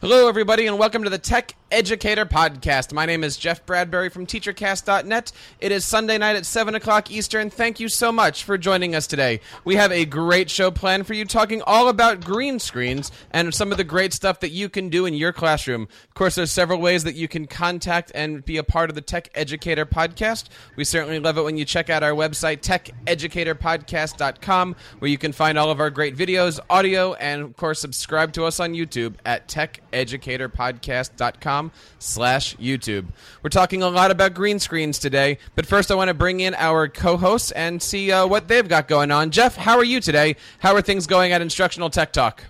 Hello, everybody, and welcome to the Tech Educator Podcast. My name is Jeff Bradbury from TeacherCast.net. It is Sunday night at 7 o'clock Eastern. Thank you so much for joining us today. We have a great show planned for you, talking all about green screens and some of the great stuff that you can do in your classroom. Of course, there's several ways that you can contact and be a part of the Tech Educator Podcast. We certainly love it when you check out our website, techeducatorpodcast.com, where you can find all of our great videos, audio, and, of course, subscribe to us on YouTube at techeducatorpodcast.com slash YouTube. We're talking a lot about green screens today, but first I want to bring in our co-hosts and see uh, what they've got going on. Jeff, how are you today? How are things going at Instructional Tech Talk?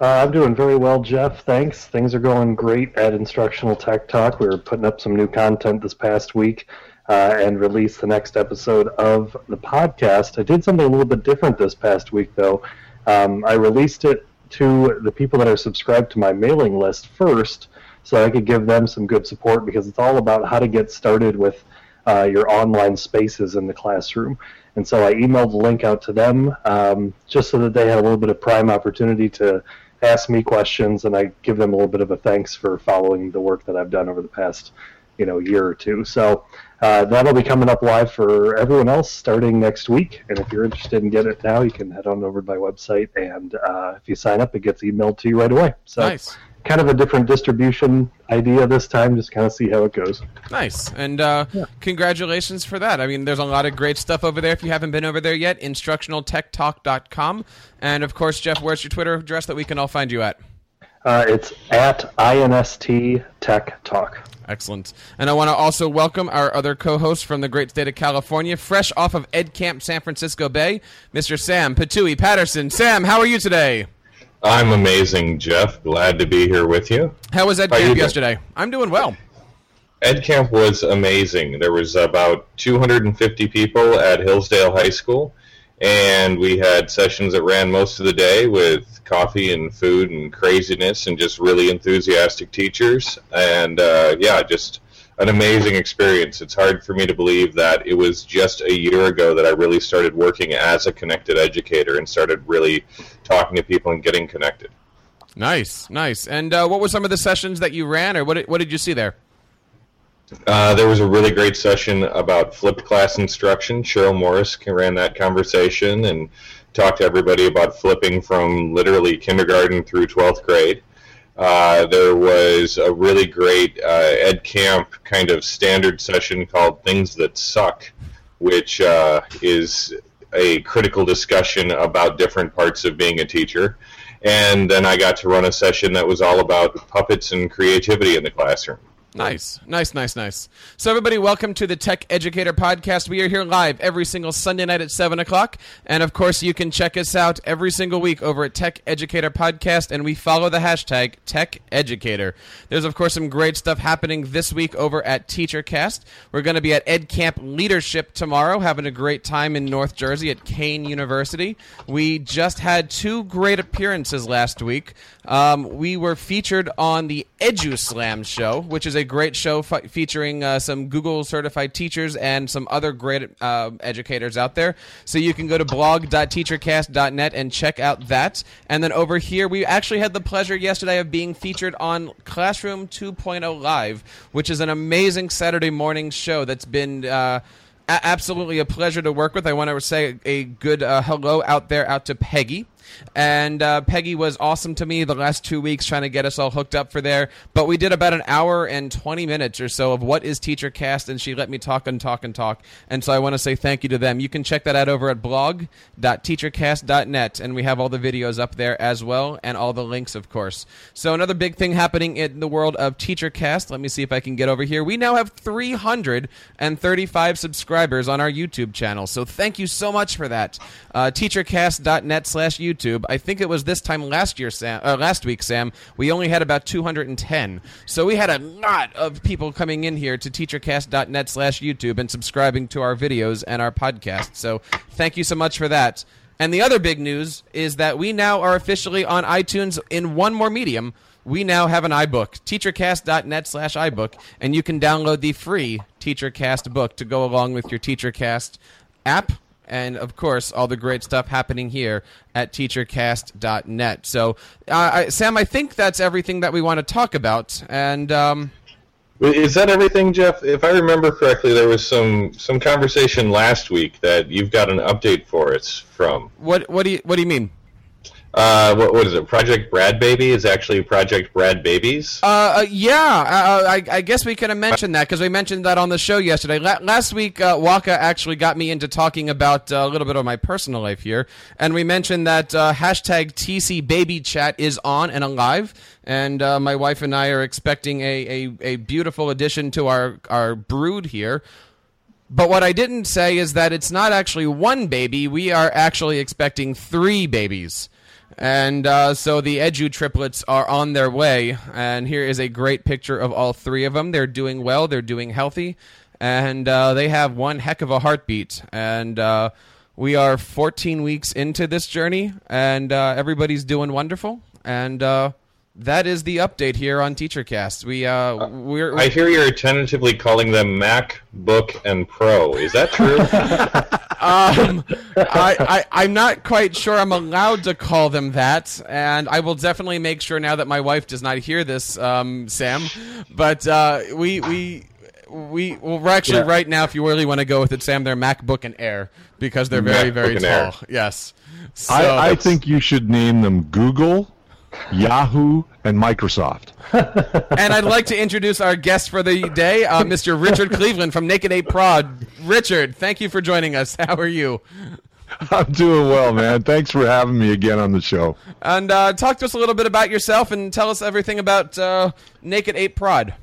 Uh, I'm doing very well, Jeff. Thanks. Things are going great at Instructional Tech Talk. We are putting up some new content this past week uh, and released the next episode of the podcast. I did something a little bit different this past week, though. Um, I released it to the people that are subscribed to my mailing list first, so I could give them some good support because it's all about how to get started with uh, your online spaces in the classroom. And so I emailed the link out to them um, just so that they had a little bit of prime opportunity to ask me questions, and I give them a little bit of a thanks for following the work that I've done over the past you know year or two. So uh, that'll be coming up live for everyone else starting next week. And if you're interested in getting it now, you can head on over to my website, and uh, if you sign up, it gets emailed to you right away. So nice kind of a different distribution idea this time. Just kind of see how it goes. Nice, and uh, yeah. congratulations for that. I mean, there's a lot of great stuff over there. If you haven't been over there yet, instructionaltechtalk.com, and of course, Jeff, where's your Twitter address that we can all find you at? Uh, it's at INST Tech Talk. Excellent. And I want to also welcome our other co host from the great state of California, fresh off of Ed Camp San Francisco Bay, Mr. Sam Patui Patterson. Sam, how are you today? I'm amazing, Jeff. Glad to be here with you. How was Ed How Camp yesterday? I'm doing well. Ed Camp was amazing. There was about 250 people at Hillsdale High School, and we had sessions that ran most of the day with coffee and food and craziness and just really enthusiastic teachers. And uh, yeah, just an amazing experience. It's hard for me to believe that it was just a year ago that I really started working as a connected educator and started really talking to people and getting connected. Nice, nice. And uh, what were some of the sessions that you ran, or what did, what did you see there? Uh, there was a really great session about flipped class instruction. Cheryl Morris ran that conversation and talked to everybody about flipping from literally kindergarten through 12th grade. Uh, there was a really great uh, Ed Camp kind of standard session called Things That Suck, which uh, is a critical discussion about different parts of being a teacher. And then I got to run a session that was all about puppets and creativity in the classroom. Nice, nice, nice, nice. So, everybody, welcome to the Tech Educator Podcast. We are here live every single Sunday night at 7 o'clock. And of course, you can check us out every single week over at Tech Educator Podcast, and we follow the hashtag Tech Educator. There's, of course, some great stuff happening this week over at TeacherCast. We're going to be at Ed Camp Leadership tomorrow, having a great time in North Jersey at Kean University. We just had two great appearances last week. Um, we were featured on the EduSlam show, which is a great show featuring uh, some Google certified teachers and some other great uh, educators out there. So you can go to blog.teachercast.net and check out that. And then over here, we actually had the pleasure yesterday of being featured on Classroom 2.0 Live, which is an amazing Saturday morning show that's been. Uh, absolutely a pleasure to work with. I want to say a good uh, hello out there out to Peggy. And uh, Peggy was awesome to me the last two weeks trying to get us all hooked up for there. But we did about an hour and 20 minutes or so of what is Teacher Cast, and she let me talk and talk and talk. And so I want to say thank you to them. You can check that out over at blog.teachercast.net, and we have all the videos up there as well, and all the links, of course. So another big thing happening in the world of Teacher Cast. Let me see if I can get over here. We now have 335 subscribers on our YouTube channel. So thank you so much for that. Uh, teachercast.net slash YouTube YouTube. I think it was this time last year, Sam, uh, last week, Sam. We only had about 210, so we had a lot of people coming in here to teachercast.net/slash YouTube and subscribing to our videos and our podcast. So thank you so much for that. And the other big news is that we now are officially on iTunes in one more medium. We now have an iBook, teachercast.net slash iBook, and you can download the free TeacherCast book to go along with your TeacherCast app and of course, all the great stuff happening here at teachercast.net. So, uh, I, Sam, I think that's everything that we want to talk about. And um, is that everything, Jeff? If I remember correctly, there was some some conversation last week that you've got an update for us from. What what do you what do you mean? Uh, what, what is it? Project Brad Baby is actually Project Brad Babies. Uh, uh yeah, uh, I, I, guess we could have mentioned that because we mentioned that on the show yesterday. La- last week, uh, Waka actually got me into talking about uh, a little bit of my personal life here, and we mentioned that uh, hashtag TC Baby Chat is on and alive, and uh, my wife and I are expecting a, a, a beautiful addition to our our brood here. But what I didn't say is that it's not actually one baby. We are actually expecting three babies. And uh, so the Edu triplets are on their way. And here is a great picture of all three of them. They're doing well, they're doing healthy, and uh, they have one heck of a heartbeat. And uh, we are 14 weeks into this journey, and uh, everybody's doing wonderful. And uh, that is the update here on TeacherCast. We uh, we're, I hear you're tentatively calling them Mac, Book, and Pro. Is that true? um, I, I am not quite sure I'm allowed to call them that, and I will definitely make sure now that my wife does not hear this, um, Sam. But uh, we we. We well, we're actually yeah. right now. If you really want to go with it, Sam, they're MacBook and Air because they're very MacBook very tall. Air. Yes, so, I, I think you should name them Google Yahoo, and Microsoft. and I'd like to introduce our guest for the day, uh, Mr. Richard Cleveland from Naked Ape Prod. Richard, thank you for joining us. How are you? I'm doing well, man. Thanks for having me again on the show. And uh, talk to us a little bit about yourself and tell us everything about uh, Naked Ape Prod.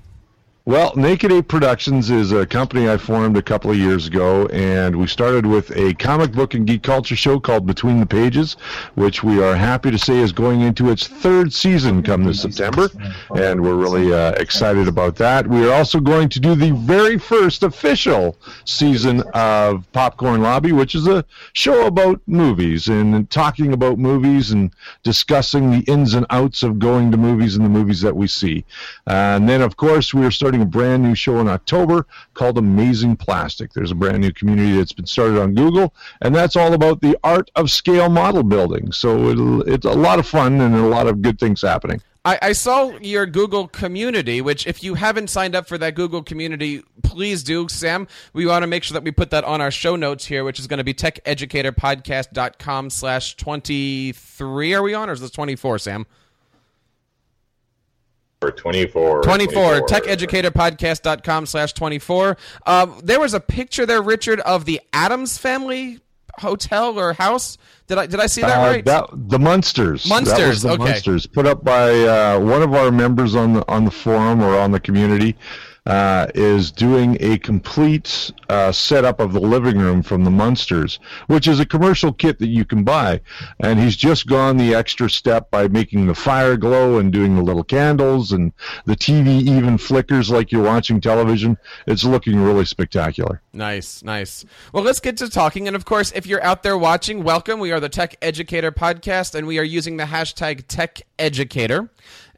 Well, Naked Ape Productions is a company I formed a couple of years ago, and we started with a comic book and geek culture show called Between the Pages, which we are happy to say is going into its third season come this September, and we're really uh, excited about that. We are also going to do the very first official season of Popcorn Lobby, which is a show about movies and talking about movies and discussing the ins and outs of going to movies and the movies that we see. and then, of course, we are starting starting a brand new show in October called Amazing Plastic. There's a brand new community that's been started on Google, and that's all about the art of scale model building. So it's a lot of fun and a lot of good things happening. I, I, saw your Google community, which if you haven't signed up for that Google community, please do, Sam. We want to make sure that we put that on our show notes here, which is going to be techeducatorpodcast.com slash 23. Are we on, or is this 24, Sam? Or 24. 24. 24. TechEducatorPodcast.com slash 24. Um, there was a picture there, Richard, of the adams family hotel or house. Did I did I see that uh, right? That, the Munsters. Munsters. the okay. Munsters put up by uh, one of our members on the on the forum or on the community uh, is doing a complete uh, setup of the living room from the Munsters, which is a commercial kit that you can buy. And he's just gone the extra step by making the fire glow and doing the little candles, and the TV even flickers like you're watching television. It's looking really spectacular. Nice, nice. Well, let's get to talking. And of course, if you're out there watching, welcome. We are the Tech Educator Podcast, and we are using the hashtag Tech Educator.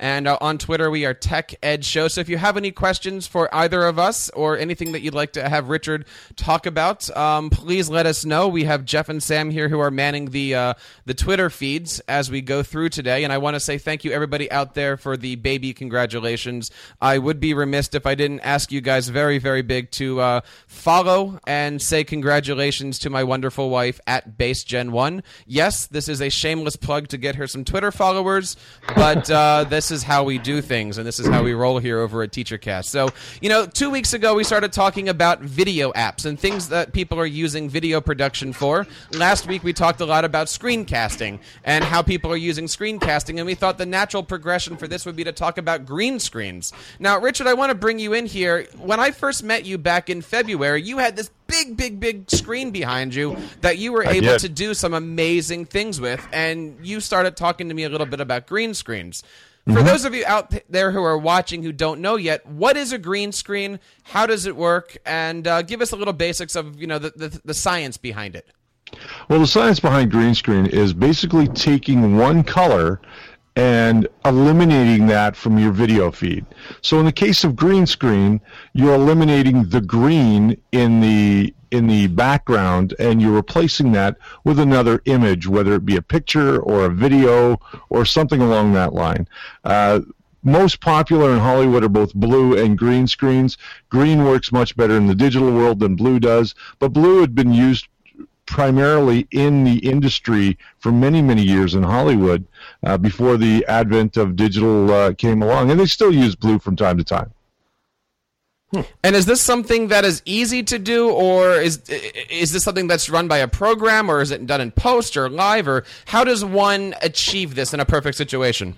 And uh, on Twitter, we are Tech Ed Show. So if you have any questions for either of us or anything that you'd like to have Richard talk about, um, please let us know. We have Jeff and Sam here who are manning the uh, the Twitter feeds as we go through today. And I want to say thank you everybody out there for the baby congratulations. I would be remiss if I didn't ask you guys very very big to uh, follow and say congratulations to my wonderful wife at Base Gen One. Yes, this is a shameless plug to get her some Twitter followers, but uh, this is how we do things, and this is how we roll here over at TeacherCast. So, you know, two weeks ago we started talking about video apps and things that people are using video production for. Last week we talked a lot about screencasting and how people are using screencasting, and we thought the natural progression for this would be to talk about green screens. Now, Richard, I want to bring you in here. When I first met you back in February, you had this big, big, big screen behind you that you were I able did. to do some amazing things with, and you started talking to me a little bit about green screens. For mm-hmm. those of you out there who are watching who don't know yet, what is a green screen? How does it work? And uh, give us a little basics of you know the, the, the science behind it. Well, the science behind green screen is basically taking one color and eliminating that from your video feed. So in the case of green screen, you're eliminating the green in the in the background and you're replacing that with another image, whether it be a picture or a video or something along that line. Uh, most popular in Hollywood are both blue and green screens. Green works much better in the digital world than blue does, but blue had been used primarily in the industry for many, many years in Hollywood uh, before the advent of digital uh, came along, and they still use blue from time to time. And is this something that is easy to do, or is is this something that's run by a program, or is it done in post or live, or how does one achieve this in a perfect situation?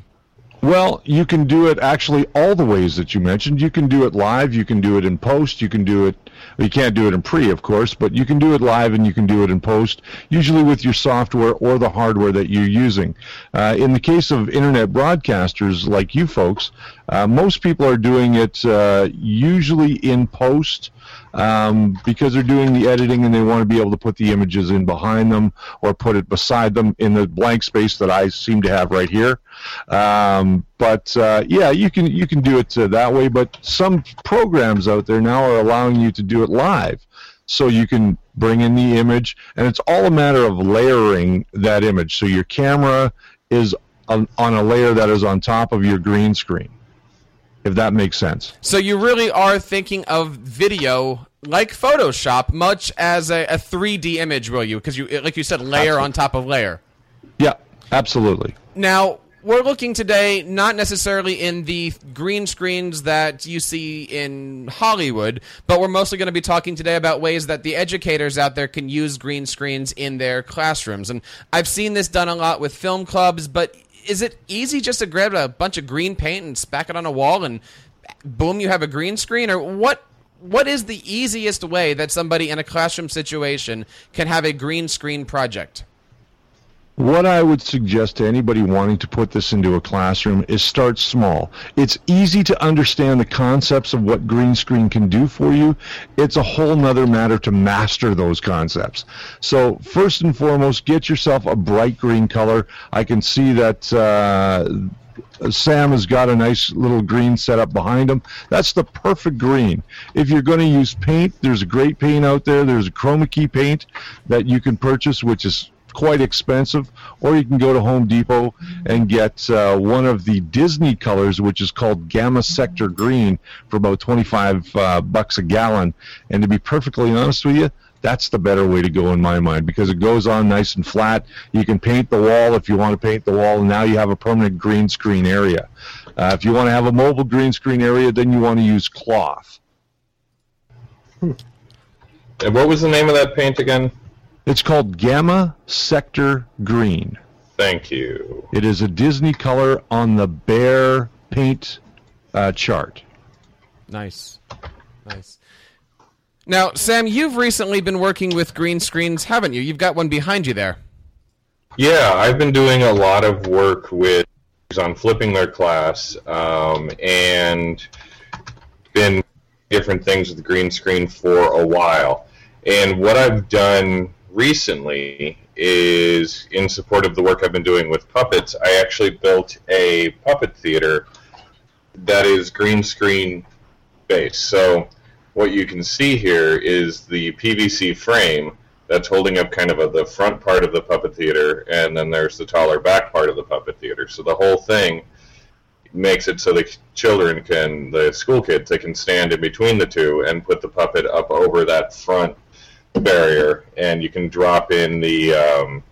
Well, you can do it actually all the ways that you mentioned. You can do it live, you can do it in post, you can do it you can't do it in pre, of course, but you can do it live and you can do it in post, usually with your software or the hardware that you're using. Uh, in the case of internet broadcasters like you folks, uh, most people are doing it uh, usually in post um, because they're doing the editing and they want to be able to put the images in behind them or put it beside them in the blank space that I seem to have right here. Um, but uh, yeah, you can you can do it uh, that way. But some programs out there now are allowing you to do it live, so you can bring in the image, and it's all a matter of layering that image. So your camera is on, on a layer that is on top of your green screen if that makes sense. So you really are thinking of video like Photoshop, much as a, a 3D image, will you? Because you, like you said, layer absolutely. on top of layer. Yeah, absolutely. Now we're looking today not necessarily in the green screens that you see in Hollywood, but we're mostly going to be talking today about ways that the educators out there can use green screens in their classrooms. And I've seen this done a lot with film clubs, but is it easy just to grab a bunch of green paint and spack it on a wall and boom, you have a green screen? Or what? What is the easiest way that somebody in a classroom situation can have a green screen project? What I would suggest to anybody wanting to put this into a classroom is start small. It's easy to understand the concepts of what green screen can do for you. It's a whole nother matter to master those concepts. So first and foremost, get yourself a bright green color. I can see that uh, Sam has got a nice little green setup behind him. That's the perfect green. If you're going to use paint, there's a great paint out there. There's a chroma key paint that you can purchase, which is quite expensive, or you can go to Home Depot and get uh, one of the Disney colors, which is called Gamma Sector Green, for about 25 uh, bucks a gallon. And to be perfectly honest with you, that's the better way to go in my mind because it goes on nice and flat. You can paint the wall if you want to paint the wall, and now you have a permanent green screen area. Uh, if you want to have a mobile green screen area, then you want to use cloth. And what was the name of that paint again? It's called Gamma Sector Green. Thank you. It is a Disney color on the Behr paint uh, chart. Nice. Nice. Now, Sam, you've recently been working with green screens, haven't you? You've got one behind you there. Yeah, I've been doing a lot of work with on flipping their class um, and been different things with green screen for a while. And what I've done recently is in support of the work I've been doing with puppets. I actually built a puppet theater that is green screen based. So what you can see here is the PVC frame that's holding up kind of a, the front part of the puppet theater, and then there's the taller back part of the puppet theater. So the whole thing makes it so the children can, the school kids, they can stand in between the two and put the puppet up over that front barrier, and you can drop in the um,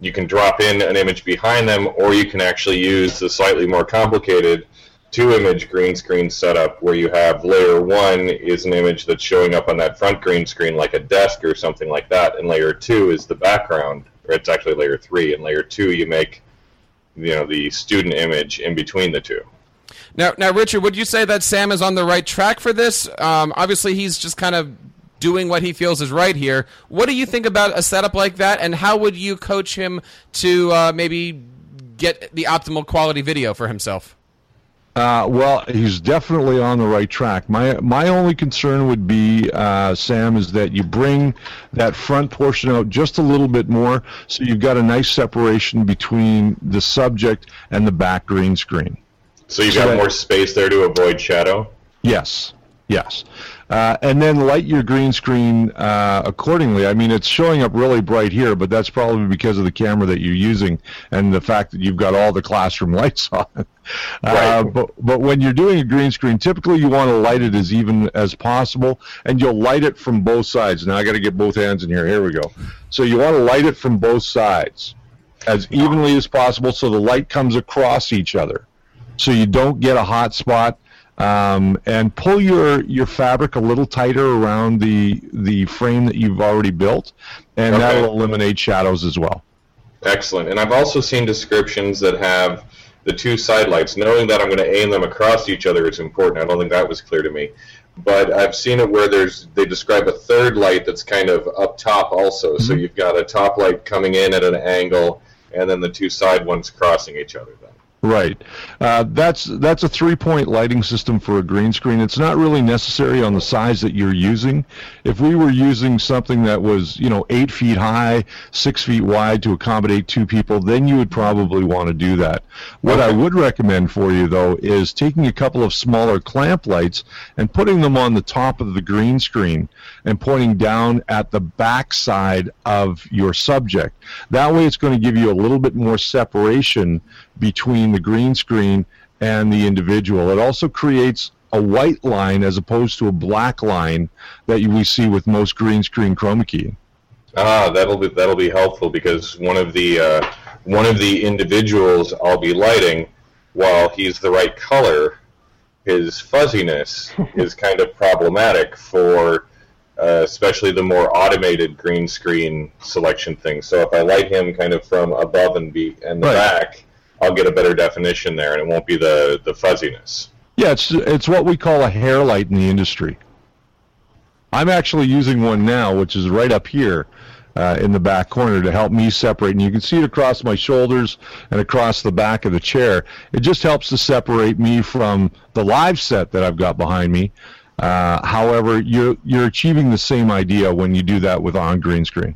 you can drop in an image behind them, or you can actually use the slightly more complicated two-image green screen setup where you have layer one is an image that's showing up on that front green screen like a desk or something like that, and layer two is the background, or it's actually layer three, and layer two you make you know the student image in between the two. Now, now, Richard, would you say that Sam is on the right track for this? Um, obviously, he's just kind of doing what he feels is right here. What do you think about a setup like that, and how would you coach him to uh, maybe get the optimal quality video for himself? Uh, well, he's definitely on the right track. My my only concern would be, uh, Sam, is that you bring that front portion out just a little bit more, so you've got a nice separation between the subject and the back green screen. So you've So got that- more space there to avoid shadow. Yes, yes. Uh, and then light your green screen uh, accordingly. I mean, it's showing up really bright here, but that's probably because of the camera that you're using and the fact that you've got all the classroom lights on. Uh, but but when you're doing a green screen, typically you want to light it as even as possible, and you'll light it from both sides. Now I got to get both hands in here. Here we go. So you want to light it from both sides as evenly as possible, so the light comes across each other, so you don't get a hot spot um, and pull your your fabric a little tighter around the the frame that you've already built, and Okay. that'll eliminate shadows as well. Excellent. And I've also seen descriptions that have the two side lights. Knowing that I'm going to aim them across each other is important. I don't think that was clear to me. But I've seen it where there's they describe a third light that's kind of up top also. So you've got a top light coming in at an angle, and then the two side ones crossing each other. Then. Right. Uh, that's that's a three-point lighting system for a green screen. It's not really necessary on the size that you're using. If we were using something that was, you know, eight feet high, six feet wide to accommodate two people, then you would probably want to do that. What I would recommend for you, though, is taking a couple of smaller clamp lights and putting them on the top of the green screen and pointing down at the back side of your subject. That way, it's going to give you a little bit more separation between the green screen and the individual. It also creates a white line as opposed to a black line that you- we see with most green screen chroma key. Ah, that'll be that'll be helpful because one of the uh, one of the individuals I'll be lighting, while he's the right color, his fuzziness is kind of problematic for uh, especially the more automated green screen selection thing. So if I light him kind of from above and be and the Right. back, I'll get a better definition there, and it won't be the the fuzziness. Yeah, it's it's what we call a hair light in the industry. I'm actually using one now, which is right up here uh, in the back corner to help me separate. And you can see it across my shoulders and across the back of the chair. It just helps to separate me from the live set that I've got behind me. Uh, however, you're you're achieving the same idea when you do that with on green screen.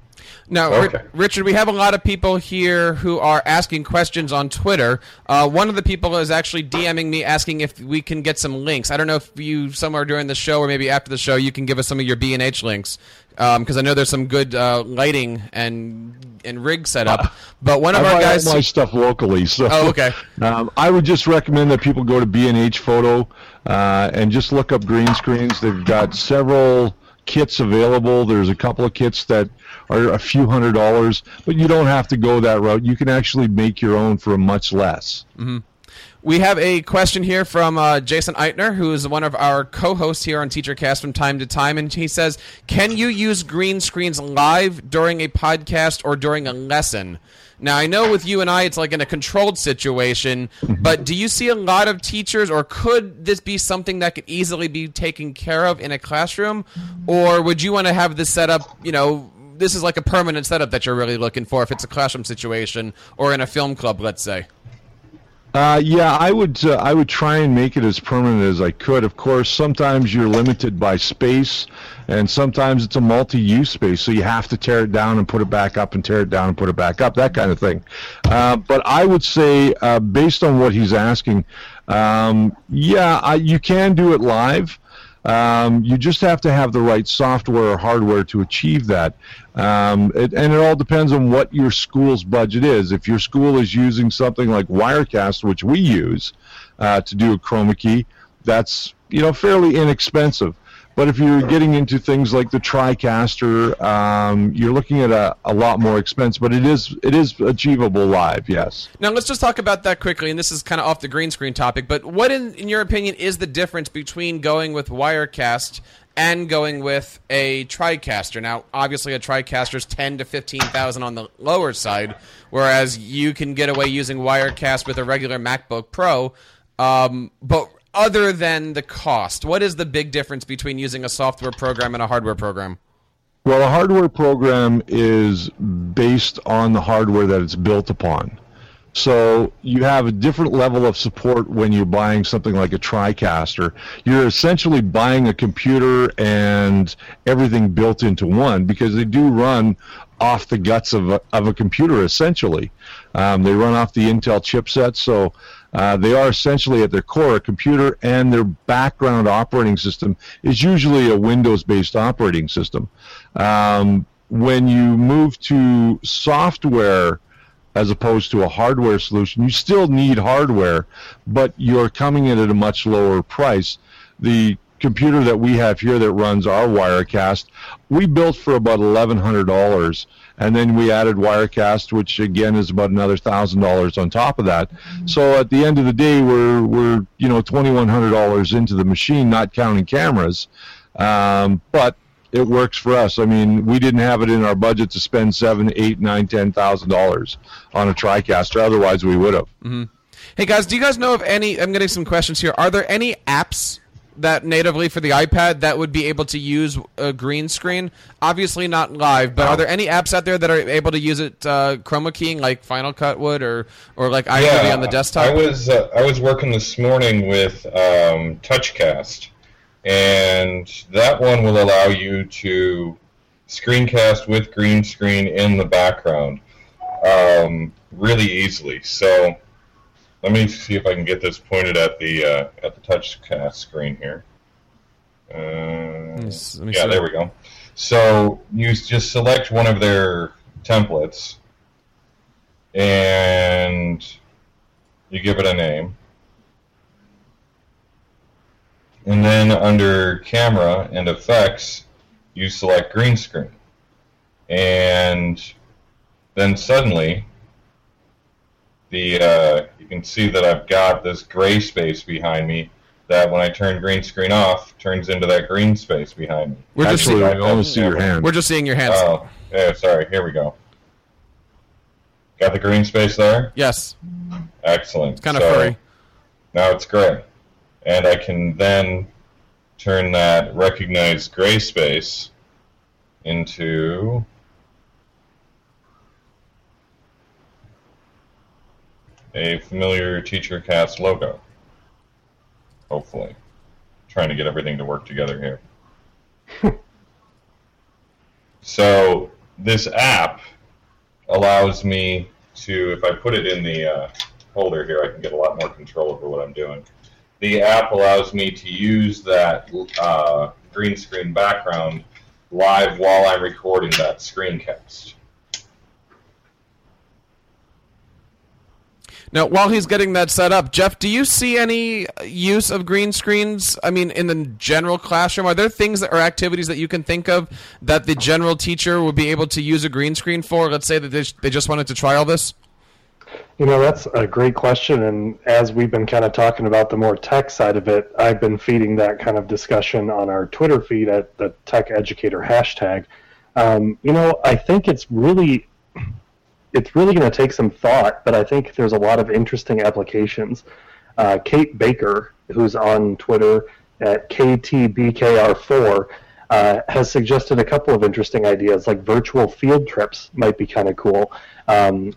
Now, Okay. Richard, we have a lot of people here who are asking questions on Twitter. Uh, one of the people is actually DMing me asking if we can get some links. I don't know if you somewhere during the show or maybe after the show you can give us some of your B and H links because I know there's some good uh, lighting and and rig setup. But one of I our guys. my stuff locally, so Oh, okay. Um, I would just recommend that people go to B&H Photo uh, and just look up green screens. They've got several kits available. There's a couple of kits that are a few hundred dollars, but you don't have to go that route. You can actually make your own for much less. We have a question here from uh, Jason Eitner, who is one of our co-hosts here on TeacherCast from time to time, and he says, "Can you use green screens live during a podcast or during a lesson?" Now, I know with you and I, it's like in a controlled situation, mm-hmm. but do you see a lot of teachers, or could this be something that could easily be taken care of in a classroom, or would you want to have this set up, you know? This is like a permanent setup that you're really looking for if it's a classroom situation or in a film club, let's say. Uh, yeah, I would. Uh, I would try and make it as permanent as I could. Of course, sometimes you're limited by space, and sometimes it's a multi-use space, so you have to tear it down and put it back up, and tear it down and put it back up, that kind of thing. Uh, but I would say, uh, based on what he's asking, um, yeah, I, you can do it live. Um, you just have to have the right software or hardware to achieve that. Um, it, and it all depends on what your school's budget is. If your school is using something like Wirecast, which we use uh, to do a chroma key, that's you know fairly inexpensive. But if you're getting into things like the TriCaster, um, you're looking at a, a lot more expense. But it is it is achievable live. Yes. Now let's just talk about that quickly, and this is kind of off the green screen topic. But what, in, in your opinion, is the difference between going with Wirecast and going with a TriCaster? Now, obviously, a TriCaster is ten to fifteen thousand on the lower side, whereas you can get away using Wirecast with a regular MacBook Pro. Um, but other than the cost, what is the big difference between using a software program and a hardware program? Well, a hardware program is based on the hardware that it's built upon. So you have a different level of support when you're buying something like a TriCaster. You're essentially buying a computer and everything built into one because they do run off the guts of a, of a computer essentially. Um, they run off the Intel chipset, so uh, they are essentially at their core a computer, and their background operating system is usually a Windows-based operating system. Um, when you move to software as opposed to a hardware solution. You still need hardware, but you're coming in at a much lower price. The computer that we have here that runs our Wirecast, we built for about eleven hundred dollars, and then we added Wirecast, which again is about another thousand dollars on top of that. So at the end of the day, we're we're you know twenty one hundred dollars into the machine, not counting cameras. Um, but it works for us. I mean, we didn't have it in our budget to spend seven, eight, nine, ten thousand dollars on a TriCaster. Otherwise, we would have. Mm-hmm. Hey guys, do you guys know of any? I'm getting some questions here. Are there any apps that natively for the iPad that would be able to use a green screen? Obviously not live, but are there any apps out there that are able to use it uh, chroma keying like Final Cut would, or or like iMovie yeah, on the desktop? I was uh, I was working this morning with um, TouchCast and that one will allow you to screencast with green screen in the background um, really easily. So let me see if I can get this pointed at the uh, at the touchcast screen here. Uh, yeah, see. there we go. So you just select one of their templates and you give it a name. And then under camera and effects, you select green screen. And then suddenly, the uh, can see that I've got this gray space behind me that when I turn green screen off, turns into that green space behind me. We're just Actually, seeing, I only see your hand. We're just seeing your hands. Oh, yeah, sorry. Here we go. Got the green space there? Yes. Excellent. It's kind of so, furry. Now it's gray and I can then turn that recognized gray space into a familiar TeacherCast logo. Hopefully. Trying to get everything to work together here. so this app allows me to, if I put it in the uh, holder here, I can get a lot more control over what I'm doing the app allows me to use that uh, green screen background live while I'm recording that screencast. Now, while he's getting that set up, Jeff, do you see any use of green screens? I mean, in the general classroom, are there things that, or activities that you can think of that the general teacher would be able to use a green screen for? Let's say that they, they just wanted to try all this. You know, that's a great question. And as we've been kind of talking about the more tech side of it, I've been feeding that kind of discussion on our Twitter feed at the Tech Educator hashtag. Um, you know, I think it's really it's really going to take some thought, but I think there's a lot of interesting applications. Uh, Kate Baker, who's on Twitter at KTBKR4, uh, has suggested a couple of interesting ideas, like virtual field trips might be kind of cool. Um,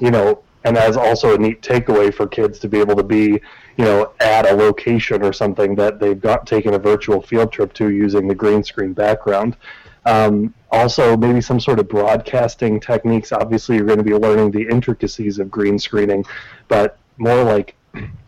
you know, and as also a neat takeaway for kids to be able to be, you know, at a location or something that they've got taken a virtual field trip to using the green screen background. Um, also, maybe some sort of broadcasting techniques. Obviously, you're going to be learning the intricacies of green screening, but more like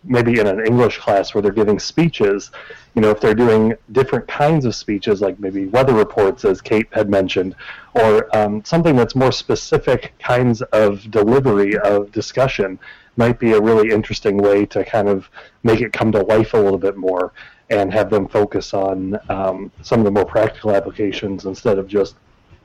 maybe in an English class where they're giving speeches, you know, if they're doing different kinds of speeches, like maybe weather reports, as Kate had mentioned, or um, something that's more specific kinds of delivery of discussion, might be a really interesting way to kind of make it come to life a little bit more and have them focus on um, some of the more practical applications instead of just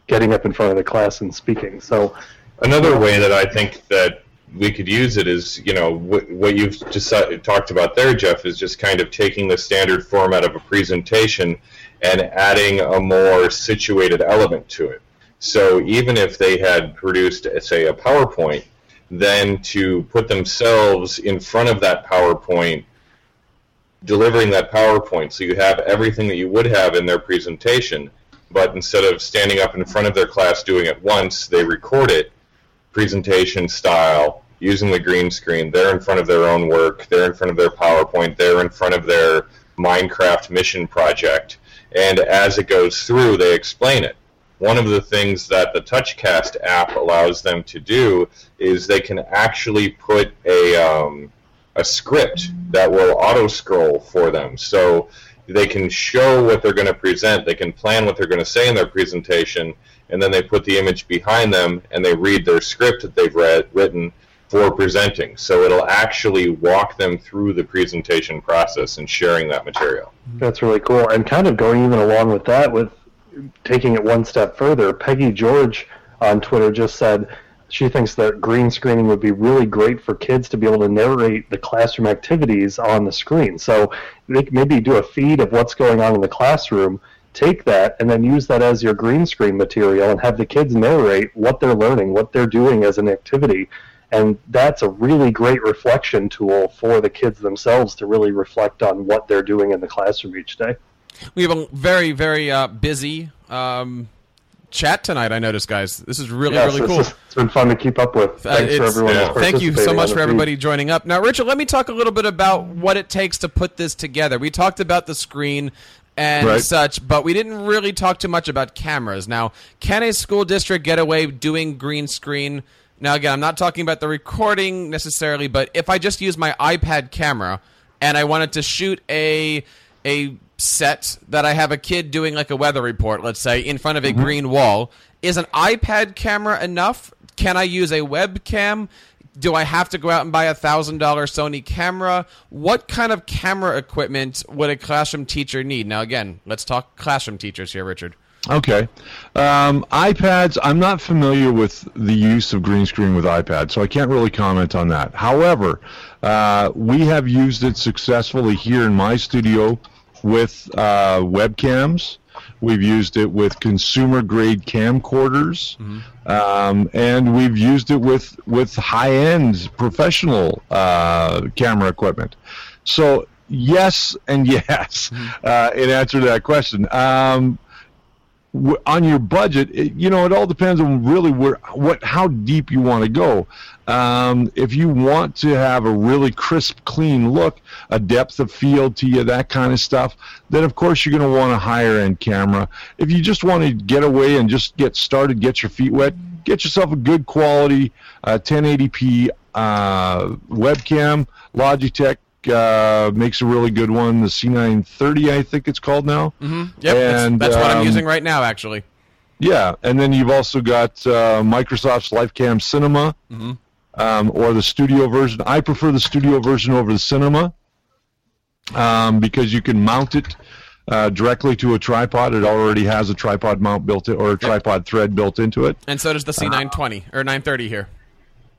getting up in front of the class and speaking. So, another way that I think that we could use it is, you know, what, what you've just talked about there, Jeff, is just kind of taking the standard format of a presentation and adding a more situated element to it. So even if they had produced, say, a PowerPoint, then to put themselves in front of that PowerPoint, delivering that PowerPoint, so you have everything that you would have in their presentation, but instead of standing up in front of their class doing it once, they record it presentation style using the green screen. They're in front of their own work. They're in front of their PowerPoint. They're in front of their Minecraft mission project. And as it goes through, they explain it. One of the things that the TouchCast app allows them to do is they can actually put a um, a script that will auto scroll for them. So they can show what they're going to present, they can plan what they're going to say in their presentation, and then they put the image behind them and they read their script that they've read, written for presenting. So it'll actually walk them through the presentation process and sharing that material. That's really cool. And kind of going even along with that, with taking it one step further, Peggy George on Twitter just said she thinks that green screening would be really great for kids to be able to narrate the classroom activities on the screen. So maybe do a feed of what's going on in the classroom, take that, and then use that as your green screen material and have the kids narrate what they're learning, what they're doing as an activity. And that's a really great reflection tool for the kids themselves to really reflect on what they're doing in the classroom each day. We have a very, very uh, busy um, chat tonight. I noticed, guys. This is really, Yes, really cool. just- it's been fun to keep up with. Uh, Thanks for everyone. yeah. Thank you so much for the feed. everybody joining up. Now, Richard, let me talk a little bit about what it takes to put this together. We talked about the screen and Right. such, but we didn't really talk too much about cameras. Now, can a school district get away doing green screen? Now, again, I'm not talking about the recording necessarily, but if I just use my iPad camera and I wanted to shoot a a set that I have a kid doing like a weather report, let's say, in front of a green wall, is an iPad camera enough? Can I use a webcam? Do I have to go out and buy a thousand dollar Sony camera? What kind of camera equipment would a classroom teacher need? Now, again, let's talk classroom teachers here, Richard. Okay. Um, iPads, I'm not familiar with the use of green screen with iPads, so I can't really comment on that. However, uh, we have used it successfully here in my studio with uh, webcams. We've used it with consumer grade camcorders, um, and we've used it with with high end professional uh, camera equipment. So yes and yes, uh, in answer to that question. Um, on your budget, it, you know, it all depends on really where, what, how deep you want to go. Um, if you want to have a really crisp, clean look, a depth of field to you, that kind of stuff, then of course you're going to want a higher end camera. If you just want to get away and just get started, get your feet wet, get yourself a good quality uh, 1080p uh, webcam. Logitech uh, makes a really good one. The C930, I think it's called now. Mm-hmm. Yep, that's, And, that's what I'm um, using right now, actually. Yeah, and then you've also got uh, Microsoft's LifeCam Cinema, Mhm. um, or the studio version. I prefer the studio version over the Cinema um, because you can mount it uh, directly to a tripod. It already has a tripod mount built in, or a tripod thread built into it. And so does the C920 or 930 here.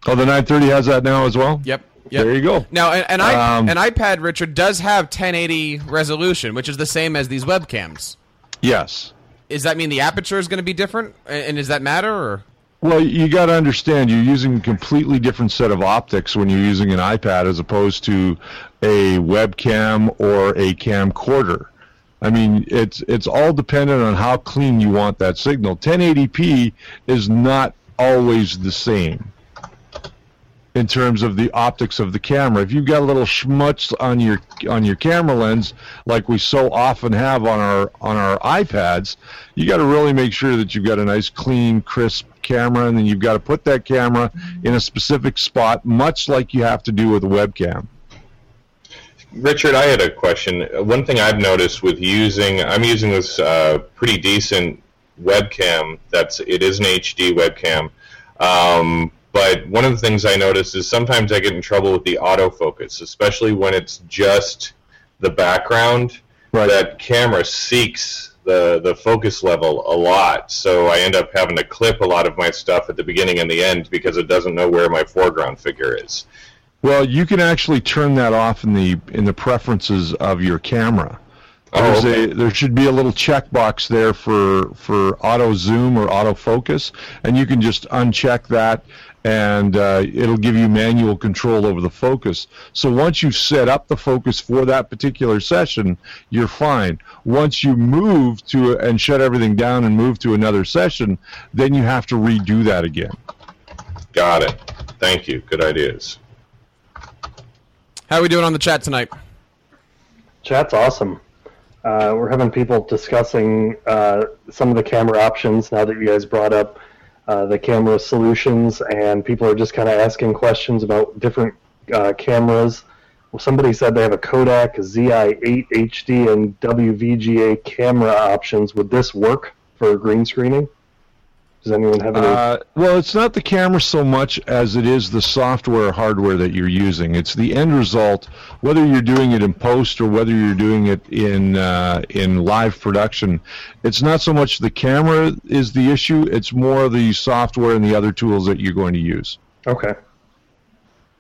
Oh, the 930 has that now as well. Yep. Yep. There you go. Now, an, Um, an iPad, Richard, does have 1080 resolution, which is the same as these webcams. Yes. Does that mean the aperture is going to be different? And and does that matter? Or Well, you got to understand you're using a completely different set of optics when you're using an iPad as opposed to a webcam or a camcorder. I mean, it's it's all dependent on how clean you want that signal. 1080p is not always the same in terms of the optics of the camera. If you've got a little schmutz on your on your camera lens, like we so often have on our on our iPads, you got to really make sure that you've got a nice, clean, crisp camera, and then you've got to put that camera in a specific spot, much like you have to do with a webcam. Richard, I had a question. One thing I've noticed with using, I'm using this uh, pretty decent webcam. That's it is an HD webcam. Um, but one of the things I notice is sometimes I get in trouble with the autofocus, especially when it's just the background. Right. That camera seeks the the focus level a lot, so I end up having to clip a lot of my stuff at the beginning and the end because it doesn't know where my foreground figure is. Well, you can actually turn that off in the in the preferences of your camera. Oh, There's okay. a, there should be a little checkbox there for for auto zoom or auto focus, and you can just uncheck that, and uh, it'll give you manual control over the focus. So once you've set up the focus for that particular session, you're fine. Once you move to and shut everything down and move to another session, then you have to redo that again. Got it. Thank you. Good ideas. How are we doing on the chat tonight? Chat's awesome. Uh, we're having people discussing uh, some of the camera options now that you guys brought up uh, the camera solutions, and people are just kind of asking questions about different uh, cameras. Well, somebody said they have a Kodak ZI8 HD and WVGA camera options. Would this work for green screening? Does anyone have any? Uh, well, it's not the camera so much as it is the software or hardware that you're using. It's the end result, whether you're doing it in post or whether you're doing it in uh, in live production. It's not so much the camera is the issue; it's more the software and the other tools that you're going to use. okay.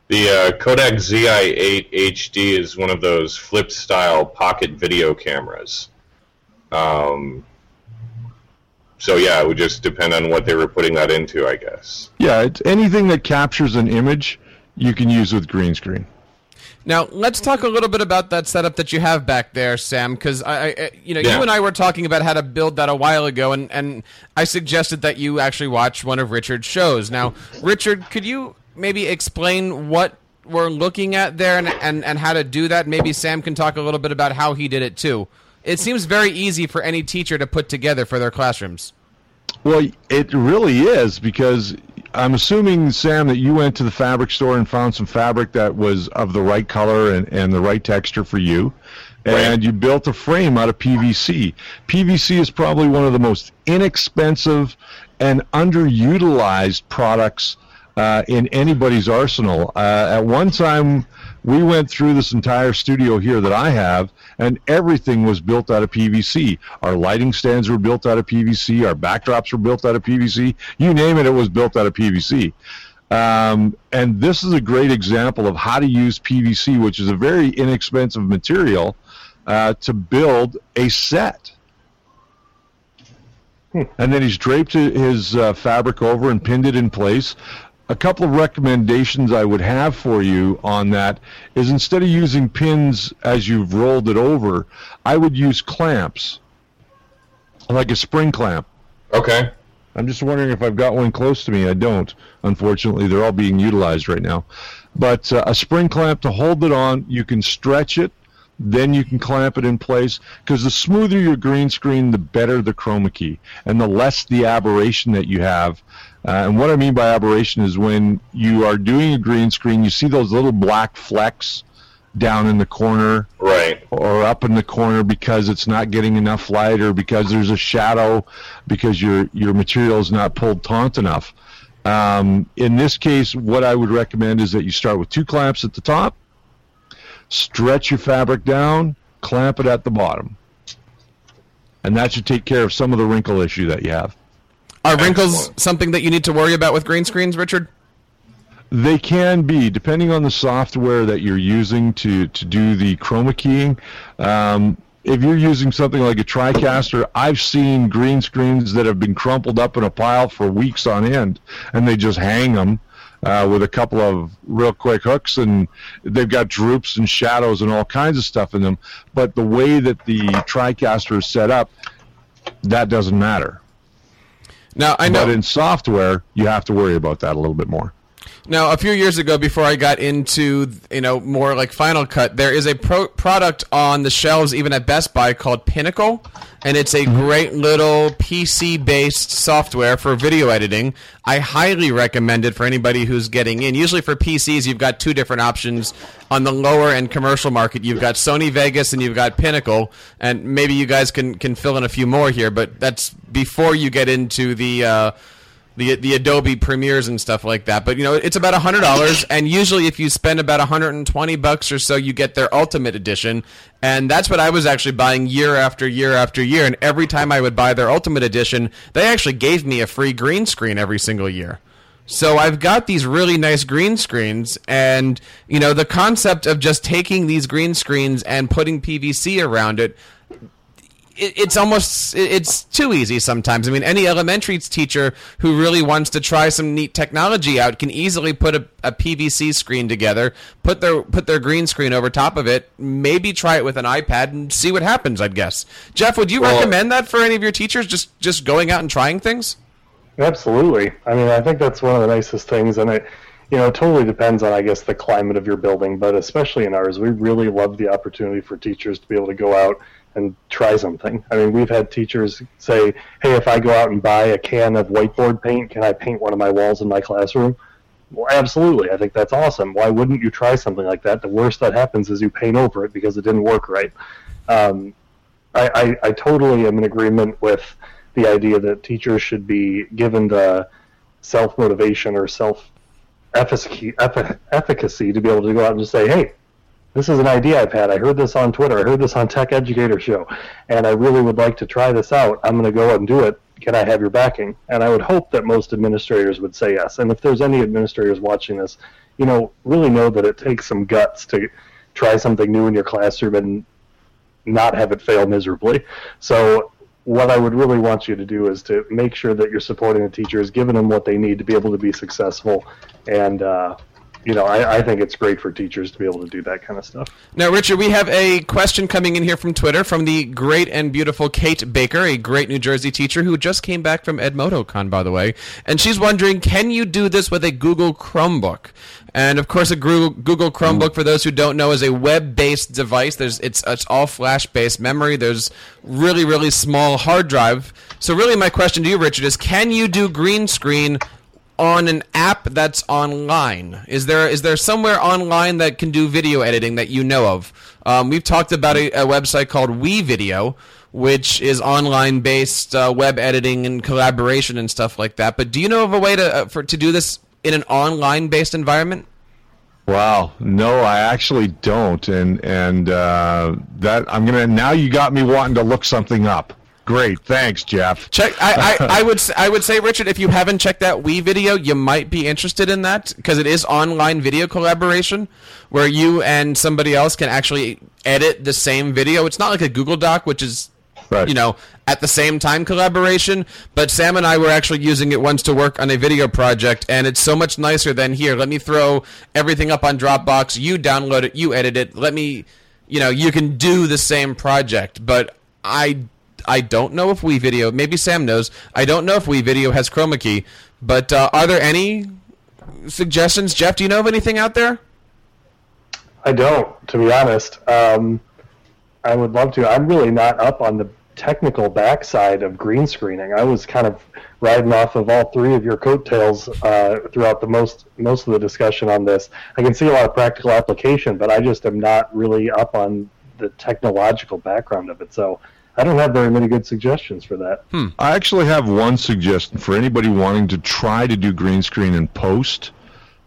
The uh, Kodak ZI8 HD is one of those flip style pocket video cameras. Um, so yeah, it would just depend on what they were putting that into, I guess. Yeah, it's anything that captures an image you can use with green screen. Now let's talk a little bit about that setup that you have back there, Sam. Because I, I, you know, Yeah. you and I were talking about how to build that a while ago, and and I suggested that you actually watch one of Richard's shows. Now, Richard, could you maybe explain what we're looking at there and and and how to do that? Maybe Sam can talk a little bit about how he did it too. It seems very easy for any teacher to put together for their classrooms. Well, it really is because I'm assuming, Sam, that you went to the fabric store and found some fabric that was of the right color and, and the right texture for you. And Right. you built a frame out of PVC. PVC is probably one of the most inexpensive and underutilized products uh, in anybody's arsenal. Uh, at one time, we went through this entire studio here that I have, and everything was built out of PVC. Our lighting stands were built out of PVC. Our backdrops were built out of PVC. You name it, it was built out of PVC. Um, and this is a great example of how to use PVC, which is a very inexpensive material, uh, to build a set. And then he's draped his uh, fabric over and pinned it in place. A couple of recommendations I would have for you on that is instead of using pins as you've rolled it over, I would use clamps, like a spring clamp. Okay. I'm just wondering if I've got one close to me. I don't. Unfortunately, they're all being utilized right now. But uh, a spring clamp to hold it on, you can stretch it, then you can clamp it in place. Because the smoother your green screen, the better the chroma key, and the less the aberration that you have. Uh, and what I mean by aberration is when you are doing a green screen, you see those little black flecks down in the corner Right. or up in the corner because it's not getting enough light or because there's a shadow because your your material is not pulled taut enough. Um, in this case, what I would recommend is that you start with two clamps at the top, stretch your fabric down, clamp it at the bottom, and that should take care of some of the wrinkle issue that you have. Are wrinkles Excellent. something that you need to worry about with green screens, Richard? They can be, depending on the software that you're using to, to do the chroma keying. Um, if you're using something like a TriCaster, I've seen green screens that have been crumpled up in a pile for weeks on end, and they just hang them uh, with a couple of real quick hooks, and they've got droops and shadows and all kinds of stuff in them. But the way that the TriCaster is set up, that doesn't matter. Now I know But in software, you have to worry about that a little bit more. Now, a few years ago, before I got into you know more like Final Cut, there is a pro- product on the shelves even at Best Buy called Pinnacle, and it's a great little PC-based software for video editing. I highly recommend it for anybody who's getting in. Usually for PCs, you've got two different options. On the lower end commercial market, you've got Sony Vegas and you've got Pinnacle, and maybe you guys can can fill in a few more here, but that's before you get into the. Uh, the the Adobe Premieres and stuff like that. But you know, it's about hundred dollars, and usually if you spend about hundred and twenty bucks or so, you get their Ultimate Edition, and that's what I was actually buying year after year after year. And every time I would buy their Ultimate Edition, they actually gave me a free green screen every single year. So I've got these really nice green screens, and you know, the concept of just taking these green screens and putting PVC around it it, it's almost it's too easy sometimes. I mean, any elementary teacher who really wants to try some neat technology out can easily put a, a PVC screen together, put their put their green screen over top of it, maybe try it with an iPad and see what happens. I'd guess. Jeff, would you Well- recommend that for any of your teachers? Just just going out and trying things. Absolutely. I mean, I think that's one of the nicest things, and it, you know, it totally depends on, I guess, the climate of your building, but especially in ours, we really love the opportunity for teachers to be able to go out and try something. I mean, we've had teachers say, hey, if I go out and buy a can of whiteboard paint, can I paint one of my walls in my classroom? Well, absolutely. I think that's awesome. Why wouldn't you try something like that? The worst that happens is you paint over it because it didn't work right. Um, I, I, I totally am in agreement with the idea that teachers should be given the self motivation or self efficacy, to be able to go out and just say, hey, this is an idea I've had. I heard this on Twitter. I heard this on Tech Educator Show, and I really would like to try this out. I'm going to go and do it. Can I have your backing? And I would hope that most administrators would say yes. And if there's any administrators watching this, you know, really know that it takes some guts to try something new in your classroom and not have it fail miserably. So what I would really want you to do is to make sure that you're supporting the teachers, giving them what they need to be able to be successful, and uh, you know, I, I, think it's great for teachers to be able to do that kind of stuff. Now, Richard, we have a question coming in here from Twitter from the great and beautiful Kate Baker, a great New Jersey teacher who just came back from EdmodoCon, by the way, and she's wondering, can you do this with a Google Chromebook? And of course, a Google Chromebook, for those who don't know, is a web-based device. There's it's it's all flash-based memory. There's really really small hard drive. So really, my question to you, Richard, is: Can you do green screen on an app that's online? Is there is there somewhere online that can do video editing that you know of? Um, we've talked about a, a, website called WeVideo, which is online based uh, web editing and collaboration and stuff like that. But do you know of a way to uh, for to do this in an online based environment? Wow, no, I actually don't, and and uh, that I'm gonna now. You got me wanting to look something up. Great, thanks, Jeff. Check. I, I, I would I would say, Richard, if you haven't checked that WeVideo, you might be interested in that because it is online video collaboration where you and somebody else can actually edit the same video. It's not like a Google Doc, which is Right. you know, at the same time collaboration. But Sam and I were actually using it once to work on a video project, and it's so much nicer than here. Let me throw everything up on Dropbox. You download it, you edit it. Let me, you know, you can do the same project. But I, I don't know if WeVideo. Maybe Sam knows. I don't know if WeVideo has chroma key. But uh, are there any suggestions, Jeff? Do you know of anything out there? I don't, to be honest. Um, I would love to. I'm really not up on the technical backside of green screening. I was kind of riding off of all three of your coattails uh, throughout the most most of the discussion on this. I can see a lot of practical application, but I just am not really up on the technological background of it. So I don't have very many good suggestions for that. Hmm. I actually have one suggestion for anybody wanting to try to do green screen in post.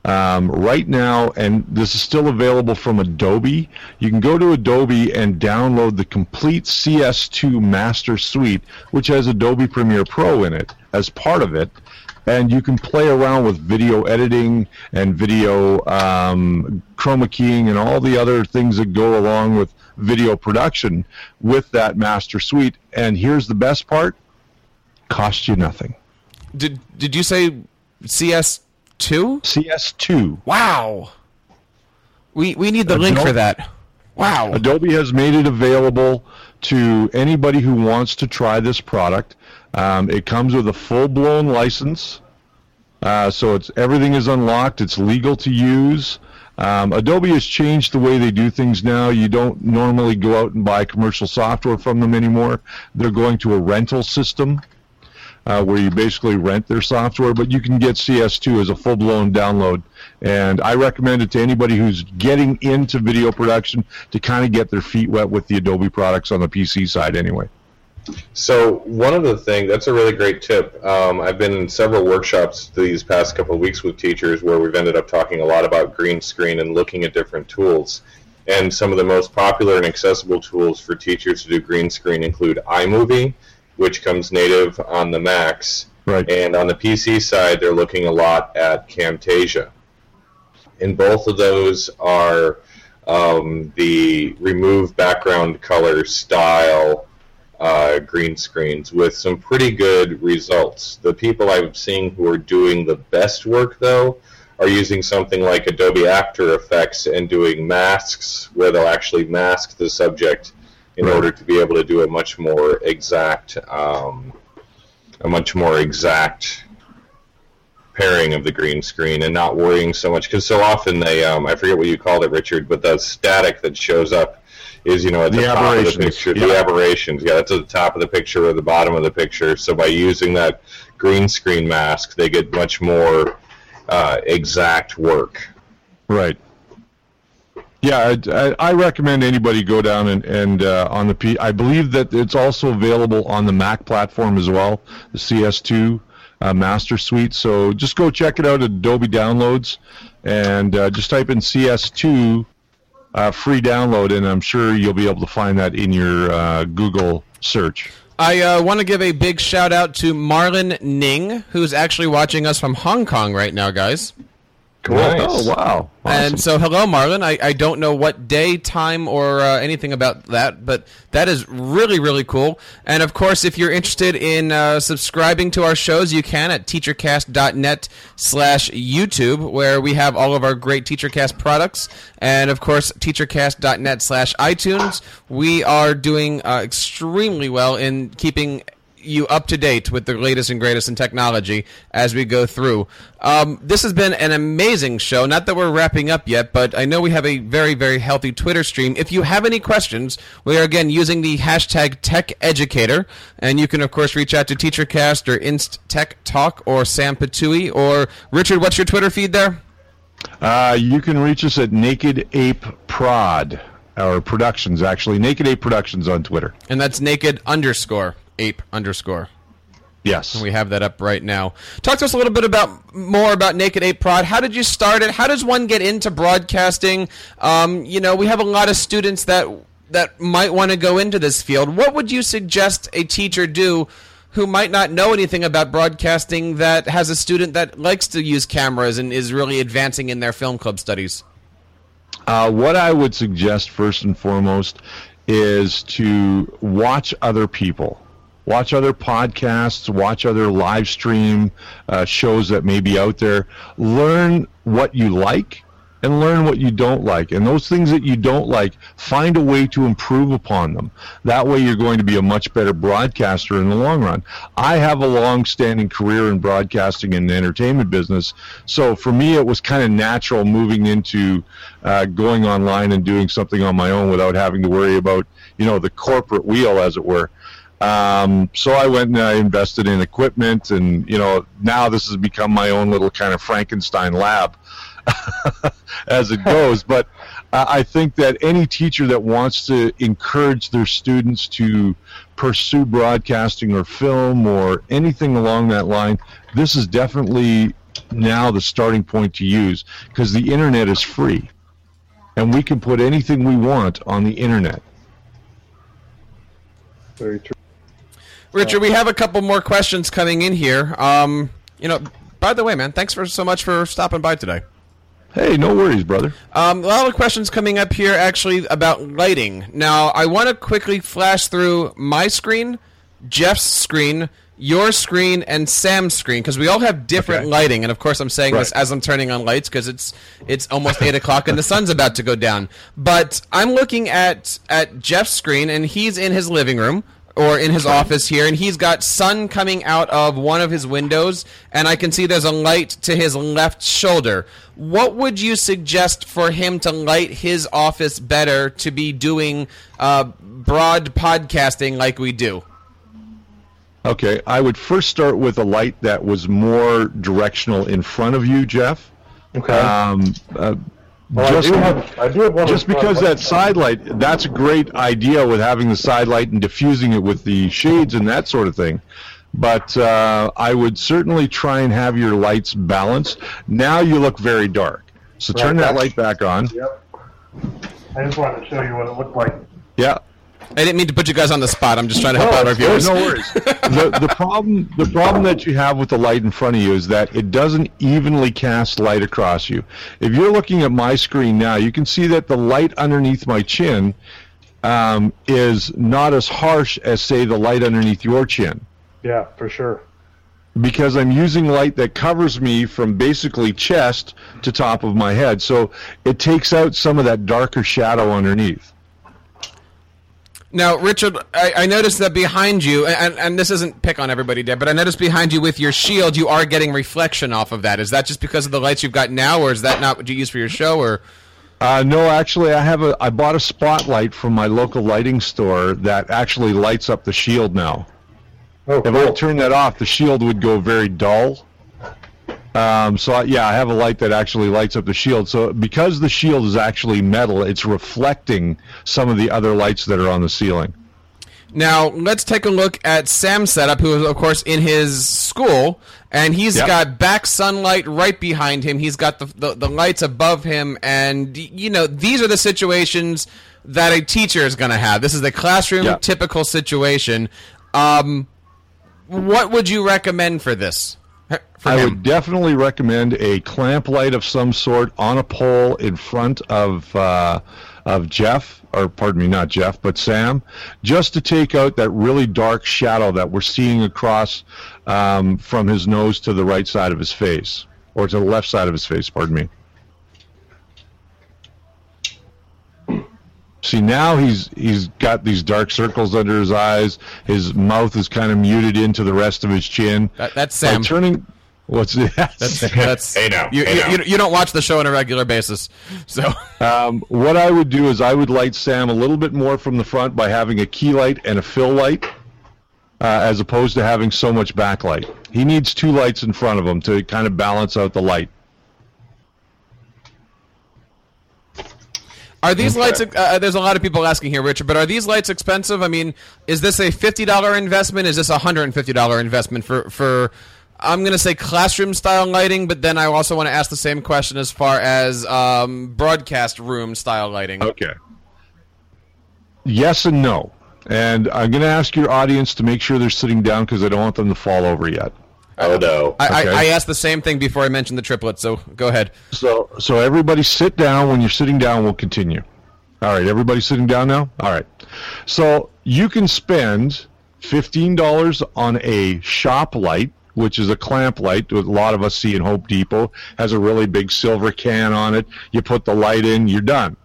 Um, right now, and this is still available from Adobe, you can go to Adobe and download the complete CS2 Master Suite, which has Adobe Premiere Pro in it as part of it. And you can play around with video editing and video um, chroma keying and all the other things that go along with video production with that Master Suite. And here's the best part cost you nothing. Did, did you say CS Two? CS2. Wow. We we need the Adobe, link for that. Wow. Adobe has made it available to anybody who wants to try this product. Um, it comes with a full-blown license, uh, so it's everything is unlocked. It's legal to use. Um, Adobe has changed the way they do things now. You don't normally go out and buy commercial software from them anymore. They're going to a rental system uh, where you basically rent their software, but you can get CS2 as a full blown download. And I recommend it to anybody who's getting into video production to kind of get their feet wet with the Adobe products on the PC side anyway. So one of the things that's a really great tip. Um, I've been in several workshops these past couple of weeks with teachers where we've ended up talking a lot about green screen and looking at different tools. And some of the most popular and accessible tools for teachers to do green screen include iMovie, which comes native on the Macs. Right. And on the PC side, they're looking a lot at Camtasia. And both of those are um, the remove background color style uh, green screens with some pretty good results. The people I'm seeing who are doing the best work, though, are using something like Adobe After Effects and doing masks where they'll actually mask the subject in right. order to be able to do a much more exact, um, a much more exact pairing of the green screen and not worrying so much because so often they um, I forget what you called it, Richard, but the static that shows up is you know at the, The top of the picture. yeah. The aberrations, yeah, that's at the top of the picture or the bottom of the picture. So by using that green screen mask, they get much more uh, exact work. Right. Yeah, I, I, recommend anybody go down and, and uh, on the P. I believe that it's also available on the Mac platform as well, the CS2 uh, Master Suite. So just go check it out at Adobe Downloads and uh, just type in CS2 uh, free download, and I'm sure you'll be able to find that in your uh, Google search. I uh, want to give a big shout out to Marlon Ning, who's actually watching us from Hong Kong right now, guys. Nice. Oh wow! And so, hello, Marlon. I, I don't know what day, time, or uh, anything about that, but that is really, really cool. And of course, if you're interested in uh, subscribing to our shows, you can at teachercast.net slash YouTube, where we have all of our great TeacherCast products. And of course, teachercast.net slash iTunes. We are doing uh, extremely well in keeping you up to date with the latest and greatest in technology as we go through. Um, this has been an amazing show. Not that we're wrapping up yet, but I know we have a very, very healthy Twitter stream. If you have any questions, we are again using the hashtag TechEducator, and you can of course reach out to TeacherCast or Inst Tech Talk or Sam Patui or Richard. What's your Twitter feed there? Uh, you can reach us at Naked Ape Prod, or Productions actually. Naked Ape Productions on Twitter. And that's naked underscore ape underscore. Yes. And We have that up right now. Talk to us a little bit about more about Naked Ape Prod. How did you start it? How does one get into broadcasting? Um, you know, we have a lot of students that that might want to go into this field. What would you suggest a teacher do who might not know anything about broadcasting that has a student that likes to use cameras and is really advancing in their film club studies? Uh, what I would suggest first and foremost is to watch other people. Watch other podcasts, watch other live stream uh, shows that may be out there. Learn what you like and learn what you don't like. And those things that you don't like, find a way to improve upon them. That way you're going to be a much better broadcaster in the long run. I have a long standing career in broadcasting and the entertainment business. So for me, it was kind of natural moving into uh, going online and doing something on my own without having to worry about, you know, the corporate wheel, as it were. Um, so I went and I invested in equipment, and you know now this has become my own little kind of Frankenstein lab as it goes. But I think that any teacher that wants to encourage their students to pursue broadcasting or film or anything along that line, this is definitely now the starting point to use because the internet is free, and we can put anything we want on the internet. Very true. Richard, we have a couple more questions coming in here. Um, you know, by the way, man, thanks for so much for stopping by today. Hey, no worries, brother. Um, a lot of questions coming up here actually about lighting. Now, I want to quickly flash through my screen, Jeff's screen, your screen, and Sam's screen because we all have different Okay. lighting. And of course, I'm saying this as I'm turning on lights because it's it's almost eight o'clock and the sun's about to go down. But I'm looking at at Jeff's screen, and he's in his living room or in his office here, and he's got sun coming out of one of his windows, and I can see there's a light to his left shoulder. What would you suggest for him to light his office better to be doing uh, broad podcasting like we do? Okay, I would first start with a light that was more directional in front of you, Jeff. Okay. Um, uh, well, just I do have, I do have just because that side light, that's a great idea with having the side light and diffusing it with the shades and that sort of thing. But uh, I would certainly try and have your lights balanced. Now you look very dark. So turn that light back on. Yep. I just wanted to show you what it looked like. Yeah. I didn't mean to put you guys on the spot. I'm just trying to help No, out our viewers. No worries. the, the problem the problem that you have with the light in front of you is that it doesn't evenly cast light across you. If you're looking at my screen now, you can see that the light underneath my chin um, is not as harsh as say the light underneath your chin Yeah, for sure. because I'm using light that covers me from basically chest to top of my head. So it takes out some of that darker shadow underneath. Now, Richard, I, I noticed that behind you, and, and this isn't pick on everybody, Deb, but I noticed behind you with your shield, you are getting reflection off of that. Is that just because of the lights you've got now, or is that not what you use for your show, or? Uh, no, actually, I have a. I bought a spotlight from my local lighting store that actually lights up the shield now. Oh, If I cool. turn that off, the shield would go very dull. Um, so I, yeah, I have a light that actually lights up the shield. So because the shield is actually metal, it's reflecting some of the other lights that are on the ceiling. Now, let's take a look at Sam's setup, who is, of course, in his school, and he's Yep. got back sunlight right behind him. He's got the, the, the lights above him, and, you know, these are the situations that a teacher is going to have. This is the classroom Yep. typical situation. Um, what would you recommend for this? I him? would definitely recommend a clamp light of some sort on a pole in front of uh, of Jeff, or pardon me, not Jeff, but Sam, just to take out that really dark shadow that we're seeing across um, from his nose to the right side of his face, or to the left side of his face. Pardon me. See now he's he's got these dark circles under his eyes. His mouth is kind of muted into the rest of his chin. That, that's Sam. By turning, what's that? That's, that's Hey now, You, hey you, you, you don't watch the show on a regular basis, so um, what I would do is I would light Sam a little bit more from the front by having a key light and a fill light, uh, as opposed to having so much backlight. He needs two lights in front of him to kind of balance out the light. Are these lights? Uh, there's a lot of people asking here, Richard. But are these lights expensive? I mean, is this a fifty dollar investment? Is this a hundred and fifty dollar investment for for? I'm going to say classroom style lighting, but then I also want to ask the same question as far as um, broadcast room style lighting. Okay. Yes and no. And I'm going to ask your audience to make sure they're sitting down because I don't want them to fall over yet. Oh no. I, Okay. I, I asked the same thing before I mentioned the triplets, so go ahead. So, so everybody sit down. When you're sitting down, we'll continue. All right, everybody sitting down now. All right. So you can spend fifteen dollars on a shop light, which is a clamp light. that A lot of us see in Home Depot has a really big silver can on it. You put the light in, you're done.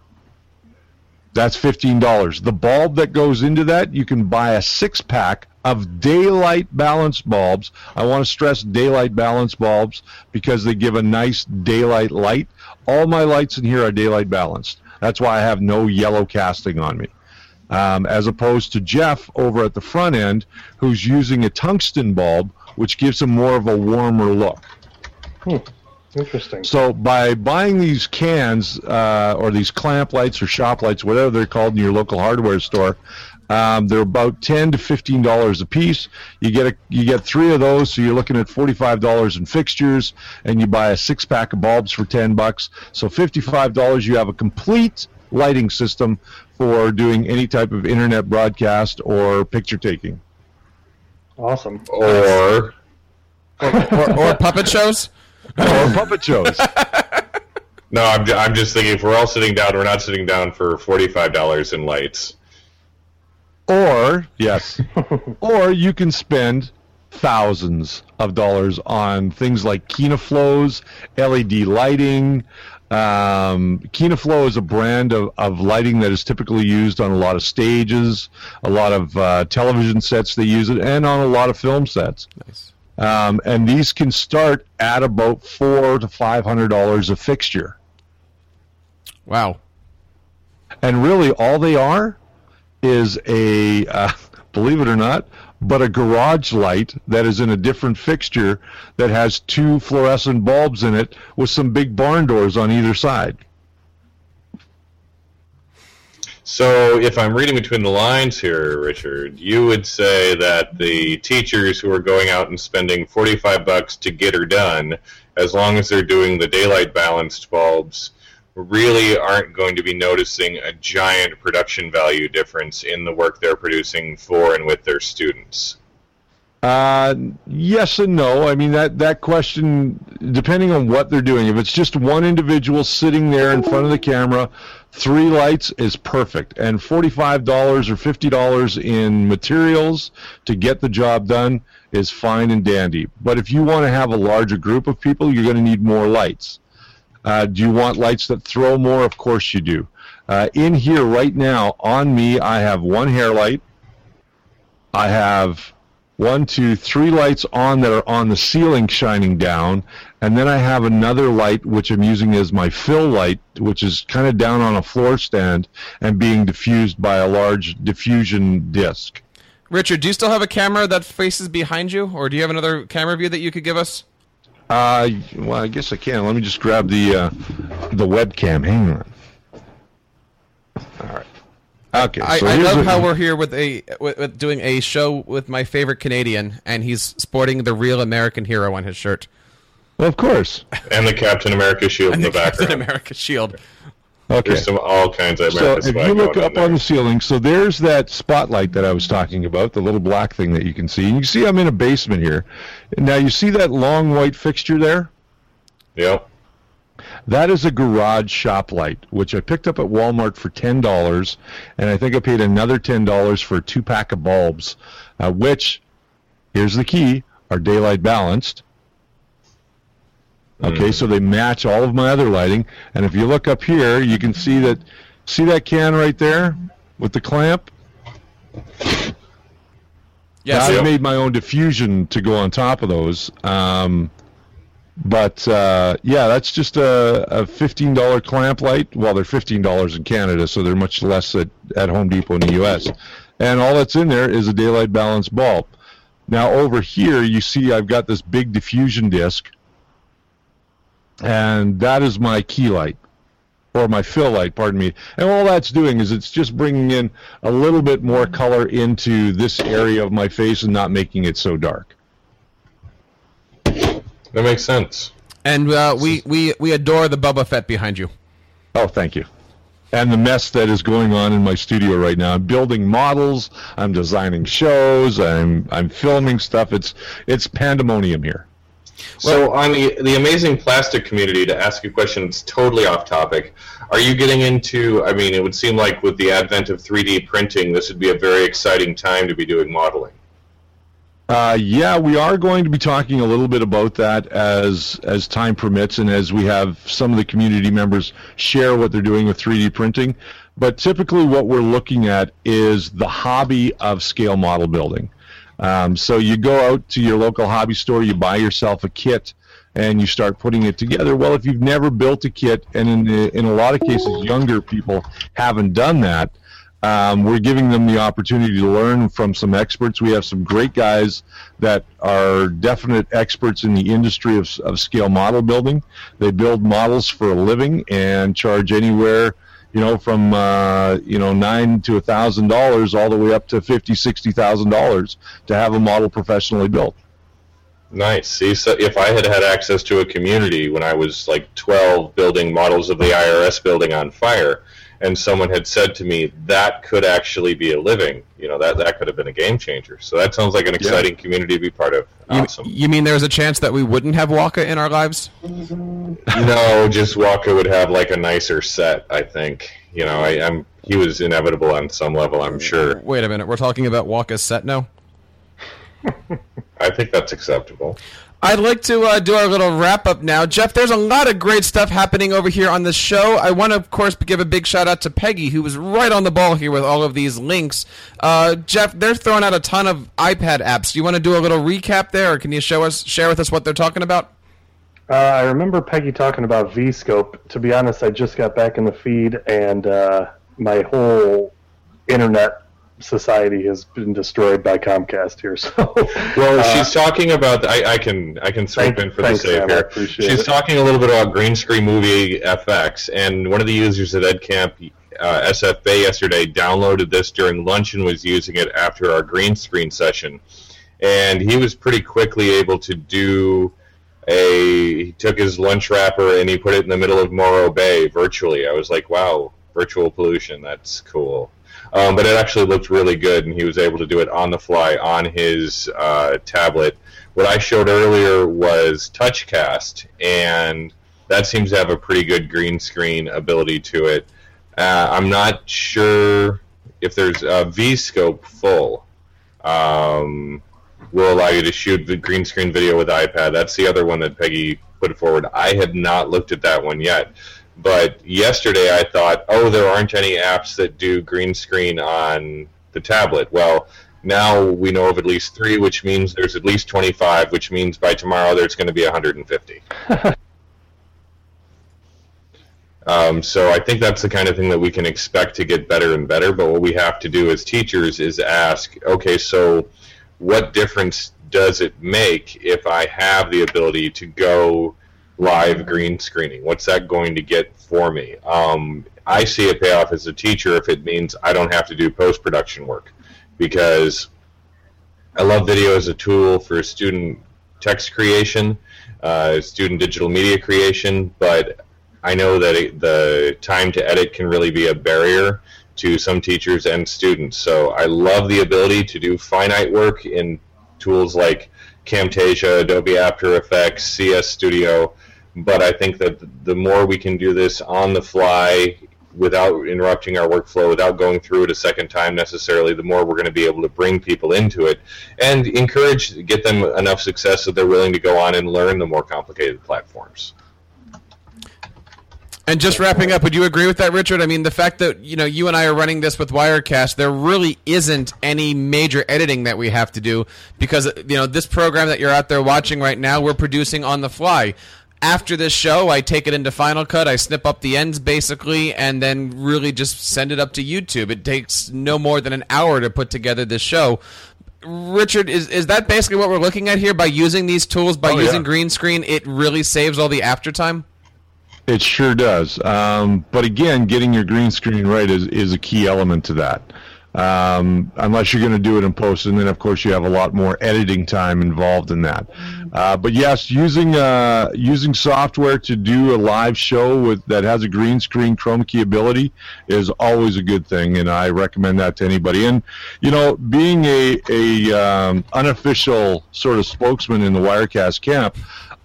That's fifteen dollars. The bulb that goes into that, you can buy a six pack of daylight balance bulbs. I want to stress daylight balance bulbs because they give a nice daylight light. All my lights in here are daylight balanced. That's why I have no yellow casting on me. Um, as opposed to Jeff over at the front end, who's using a tungsten bulb, which gives him more of a warmer look. Hmm. Interesting. So by buying these cans uh, or these clamp lights or shop lights, whatever they're called in your local hardware store, um, they're about ten to fifteen dollars a piece. You get a you get three of those, so you're looking at forty five dollars in fixtures, and you buy a six pack of bulbs for ten bucks. So fifty five dollars, you have a complete lighting system for doing any type of internet broadcast or picture taking. Awesome. Or Or, or puppet shows. or puppet shows. no, I'm, I'm just thinking if we're all sitting down, we're not sitting down for forty-five dollars in lights. Or yes, or you can spend thousands of dollars on things like Kino Flos, LED lighting. Um, Kino Flo is a brand of, of lighting that is typically used on a lot of stages, a lot of uh, television sets. They use it, and on a lot of film sets. Nice. Um, and these can start at about four to five hundred dollars a fixture. Wow. and really all they are is a uh, believe it or not but a garage light that is in a different fixture that has two fluorescent bulbs in it with some big barn doors on either side. So, if I'm reading between the lines here, Richard, you would say that the teachers who are going out and spending 45 bucks to get her done, as long as they're doing the daylight balanced bulbs, really aren't going to be noticing a giant production value difference in the work they're producing for and with their students. Uh, yes and no. I mean that that question, depending on what they're doing. If it's just one individual sitting there in front of the camera, three lights is perfect. And forty-five dollars or fifty dollars in materials to get the job done is fine and dandy. But if you want to have a larger group of people, you're going to need more lights. Uh, do you want lights that throw more? Of course you do. Uh, in here right now, on me, I have one hair light. I have one, two, three lights on that are on the ceiling shining down, and then I have another light which I'm using as my fill light, which is kind of down on a floor stand and being diffused by a large diffusion disc. Richard, do you still have a camera that faces behind you, or do you have another camera view that you could give us? Uh, well, I guess I can. Let me just grab the uh, the webcam. Hang on. All right. Okay. I, so I here's love a- how we're here with a with, with doing a show with my favorite Canadian, and he's sporting the real American hero on his shirt Well, of course. And the Captain America shield and in the the Captain background. America shield. Okay. There's some all kinds of So if you look up on on the ceiling, so there's that spotlight that I was talking about, the little black thing that you can see. You can see I'm in a basement here. Now you see that long white fixture there? Yep. That is a garage shop light, which I picked up at Walmart for ten dollars, and I think I paid another ten dollars for a two pack of bulbs, uh, which, here's the key, are daylight balanced. Okay, so they match all of my other lighting, and if you look up here, you can see that, see that can right there with the clamp. Yes. I've Yep. made my own diffusion to go on top of those. Um, but uh, yeah, that's just a, a fifteen dollar clamp light. Well, they're fifteen dollars in Canada, so they're much less at, at Home Depot in the U.S. And all that's in there is a daylight balance bulb. Now over here, you see I've got this big diffusion disc, and that is my key light or my fill light, pardon me. And all that's doing is it's just bringing in a little bit more color into this area of my face and not making it so dark. That makes sense. And uh, we, we we adore the Boba Fett behind you. Oh, thank you. And the mess that is going on in my studio right now. I'm building models, I'm designing shows, I'm I'm filming stuff. It's it's pandemonium here. So on the the amazing plastic community, to ask a question that's totally off topic, are you getting into? I mean, it would seem like with the advent of 3D printing, this would be a very exciting time to be doing modeling. Uh, yeah, we are going to be talking a little bit about that as as time permits and as we have some of the community members share what they're doing with 3D printing. But typically, what we're looking at is the hobby of scale model building. Um, so you go out to your local hobby store, you buy yourself a kit, and you start putting it together. Well, if you've never built a kit, and in in a lot of cases, younger people haven't done that. Um, we're giving them the opportunity to learn from some experts. We have some great guys that are definite experts in the industry of, of scale model building. They build models for a living and charge anywhere, you know, from uh, you know nine to a thousand dollars all the way up to fifty, sixty thousand dollars to have a model professionally built. Nice. See, so if I had had access to a community when I was like 12 building models of the IRS building on fire, and someone had said to me that could actually be a living, you know, that that could have been a game changer. So that sounds like an exciting community to be part of. You, Awesome. you mean there's a chance that we wouldn't have Waka in our lives? no, just Waka would have like a nicer set. I think. You know, I'm he was inevitable on some level. I'm sure. Wait a minute, we're talking about Waka's set now. I think that's acceptable. I'd like to uh, do our little wrap up now. Jeff, there's a lot of great stuff happening over here on the show. I want to, of course, give a big shout out to Peggy, who was right on the ball here with all of these links. Uh, Jeff, they're throwing out a ton of iPad apps. Do you want to do a little recap there, or can you show us, share with us what they're talking about? Uh, I remember Peggy talking about Veescope. To be honest, I just got back in the feed, and uh, my whole internet society has been destroyed by Comcast here. So, Well, uh, she's talking about. I, I can I can swoop Thank- in for the save here. She's it. talking a little bit about green screen movie FX, and one of the users at EdCamp uh, SF Bay yesterday downloaded this during lunch and was using it after our green screen session, and he was pretty quickly able to do a. He took his lunch wrapper and he put it in the middle of Morro Bay virtually. I was like, wow, virtual pollution. That's cool. Um, but it actually looked really good, and he was able to do it on the fly on his uh, tablet. What I showed earlier was TouchCast, and that seems to have a pretty good green screen ability to it. Uh, I'm not sure if there's a Veescope full. Um, will allow you to shoot the green screen video with iPad. That's the other one that Peggy put forward. I had not looked at that one yet. But yesterday I thought, oh, there aren't any apps that do green screen on the tablet. Well, now we know of at least three, which means there's at least 25, which means by tomorrow there's going to be 150. um, so I think that's the kind of thing that we can expect to get better and better. But what we have to do as teachers is ask, okay, so what difference does it make if I have the ability to go live green screening? What's that going to get for me? Um, I see a payoff as a teacher if it means I don't have to do post production work because I love video as a tool for student text creation, uh, student digital media creation, but I know that it, the time to edit can really be a barrier to some teachers and students. So I love the ability to do finite work in tools like Camtasia, Adobe After Effects, CS Studio, but I think that the more we can do this on the fly without interrupting our workflow, without going through it a second time necessarily, the more we're going to be able to bring people into it and encourage, get them enough success that they're willing to go on and learn the more complicated platforms. And just wrapping up, would you agree with that, Richard? I mean, the fact that you know you and I are running this with Wirecast, there really isn't any major editing that we have to do because you know this program that you're out there watching right now, we're producing on the fly after this show, I take it into Final Cut, I snip up the ends basically, and then really just send it up to YouTube. It takes no more than an hour to put together this show. Richard, is is that basically what we're looking at here? By using these tools, by Oh, using yeah. green screen, it really saves all the aftertime. It sure does. Um, but again, getting your green screen right is, is a key element to that. Um, unless you're going to do it in post, and then of course you have a lot more editing time involved in that. Uh, but yes, using uh, using software to do a live show with that has a green screen chroma key ability is always a good thing, and I recommend that to anybody. And you know, being a a um, unofficial sort of spokesman in the Wirecast camp,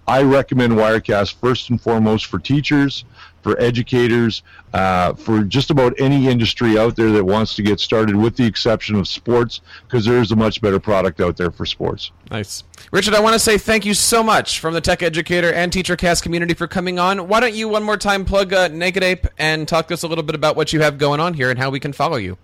I recommend Wirecast first and foremost for teachers, for educators, uh, for just about any industry out there that wants to get started, with the exception of sports, because there is a much better product out there for sports. Nice. Richard, I want to say thank you so much from the Tech Educator and TeacherCast community for coming on. Why don't you one more time plug uh, Naked Ape and talk to us a little bit about what you have going on here and how we can follow you?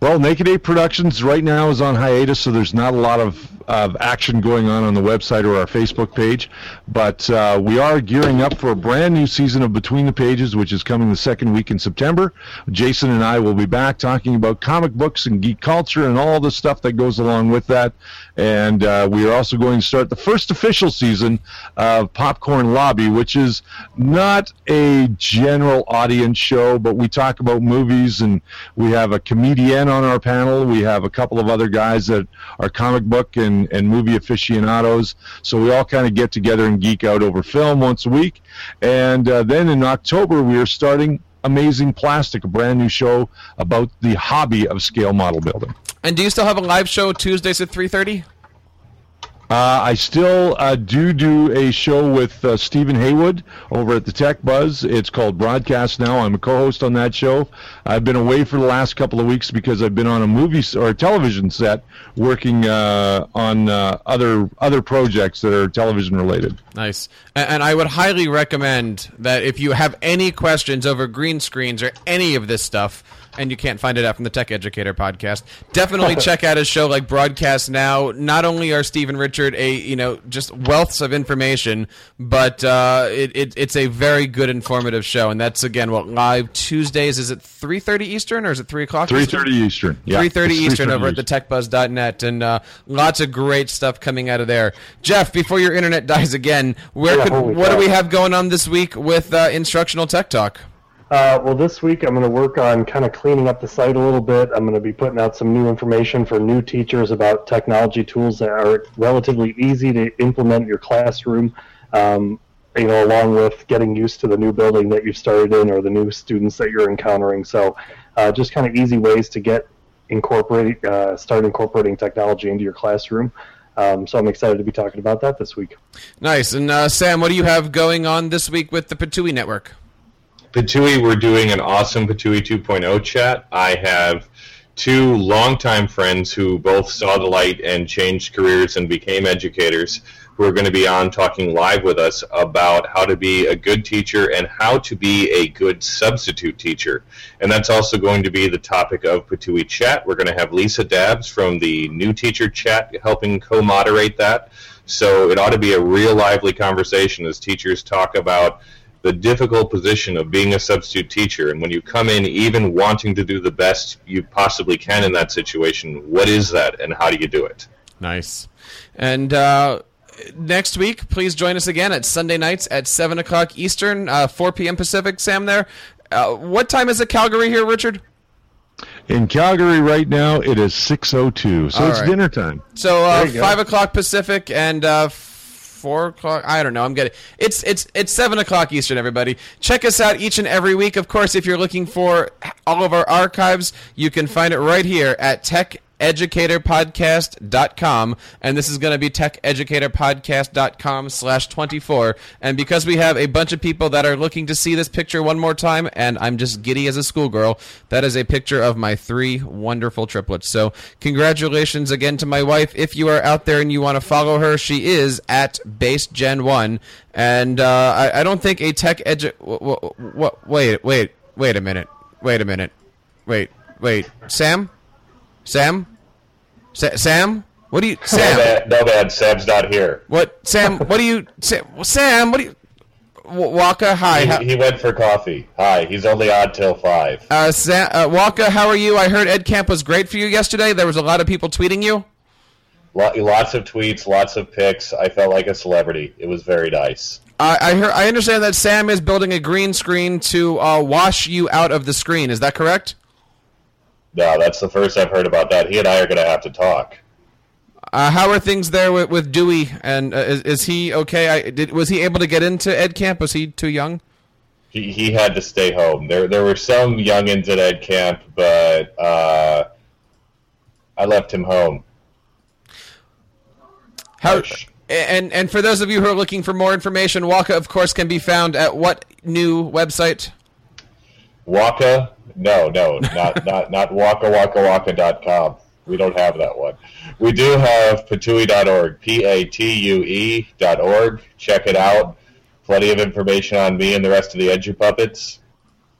Well, Naked Ape Productions right now is on hiatus, so there's not a lot of, of action going on on the website or our Facebook page. But uh, we are gearing up for a brand new season of Between the Pages, which is coming the second week in September. Jason and I will be back talking about comic books and geek culture and all the stuff that goes along with that. And uh, we are also going to start the first official season of Popcorn Lobby, which is not a general audience show, but we talk about movies and we have a comedian on our panel. We have a couple of other guys that are comic book and, and movie aficionados. So we all kind of get together and geek out over film once a week. And uh, then in October, we are starting Amazing Plastic, a brand new show about the hobby of scale model building. And do you still have a live show Tuesdays at 3.30? Uh, I still uh, do do a show with uh, Stephen Haywood over at the Tech Buzz. It's called Broadcast Now. I'm a co-host on that show. I've been away for the last couple of weeks because I've been on a movie or a television set working uh, on uh, other other projects that are television related. Nice. And, and I would highly recommend that if you have any questions over green screens or any of this stuff, and you can't find it out from the Tech Educator podcast, definitely check out his show like Broadcast Now. Not only are Steve and Richard a you know just wealths of information, but uh, it, it, it's a very good informative show. And that's again what live Tuesdays is it three thirty Eastern or is it three o'clock? Three Eastern? thirty Eastern. Yeah, Three thirty Eastern 3:30 over at the techbuzz.net, and uh, lots of great stuff coming out of there. Jeff, before your internet dies again, where Yeah, could holy what do we have going on this week with uh, instructional tech talk? Uh, well, this week I'm going to work on kind of cleaning up the site a little bit. I'm going to be putting out some new information for new teachers about technology tools that are relatively easy to implement in your classroom. Um, you know, along with getting used to the new building that you've started in or the new students that you're encountering. So, uh, just kind of easy ways to get incorporate uh, start incorporating technology into your classroom. Um, so I'm excited to be talking about that this week. Nice. And uh, Sam, what do you have going on this week with the Patui Network? Patui, we're doing an awesome Patui 2.0 chat. I have two longtime friends who both saw the light and changed careers and became educators who are going to be on talking live with us about how to be a good teacher and how to be a good substitute teacher. And that's also going to be the topic of Patui Chat. We're going to have Lisa Dabbs from the New Teacher Chat helping co moderate that. So it ought to be a real lively conversation as teachers talk about the difficult position of being a substitute teacher. And when you come in even wanting to do the best you possibly can in that situation, what is that and how do you do it? Nice. And uh, next week, please join us again at Sunday nights at 7 o'clock Eastern, uh, 4 p.m. Pacific. Sam, there. Uh, what time is it Calgary here, Richard? In Calgary right now, it is 6.02, so All it's right. dinner time. So uh, There you go. five o'clock Pacific and uh, four o'clock. I don't know. I'm getting it's it's it's seven o'clock Eastern. Everybody, check us out each and every week. Of course, if you're looking for all of our archives, you can find it right here at techeducatorpodcast.com and this is going to be techeducatorpodcast.com slash 24 and because we have a bunch of people that are looking to see this picture one more time and i'm just giddy as a schoolgirl that is a picture of my three wonderful triplets. So congratulations again to my wife. If you are out there and you want to follow her she is at base gen 1 and uh, I, I don't think a tech edu- w- w- w- wait wait wait a minute. Wait a minute. Wait wait. Sam sam Sa- sam what do you No, sam no, bad. Sam's not here. what sam what do you Sa- sam what do you W- Waka, hi. He, How, he went for coffee. Hi, he's only on till 5. uh, Sa- uh, Waka, how are you? I heard Ed Camp was great for you yesterday. There was a lot of people tweeting you. Lots of tweets, lots of pics. I felt like a celebrity. It was very nice. I I hear. I understand that Sam is building a green screen to uh, wash you out of the screen. Is that correct? No, that's the first I've heard about that. He and I are going to have to talk. Uh, how are things there with, with Dewey? And uh, is, is he okay? I, did, was he able to get into Ed Camp? Was he too young? He, he had to stay home. There there were some youngins at Ed Camp, but uh, I left him home. How? And and for those of you who are looking for more information, Waka, of course, can be found at what new website? Waka? No, no, not not not waka waka waka.com. We don't have that one. We do have patue.org, P A T U E dot org. Check it out. Plenty of information on me and the rest of the Edu Puppets.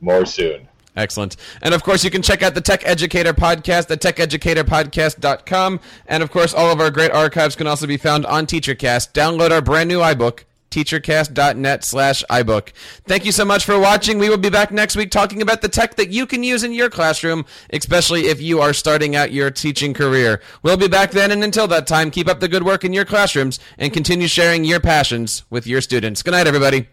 More soon. Excellent. And of course, you can check out the Tech Educator podcast at techeducatorpodcast.com. And of course, all of our great archives can also be found on TeacherCast. Download our brand new iBook, teachercast.net slash iBook. Thank you so much for watching. We will be back next week talking about the tech that you can use in your classroom, especially if you are starting out your teaching career. We'll be back then, and until that time, keep up the good work in your classrooms and continue sharing your passions with your students. Good night, everybody.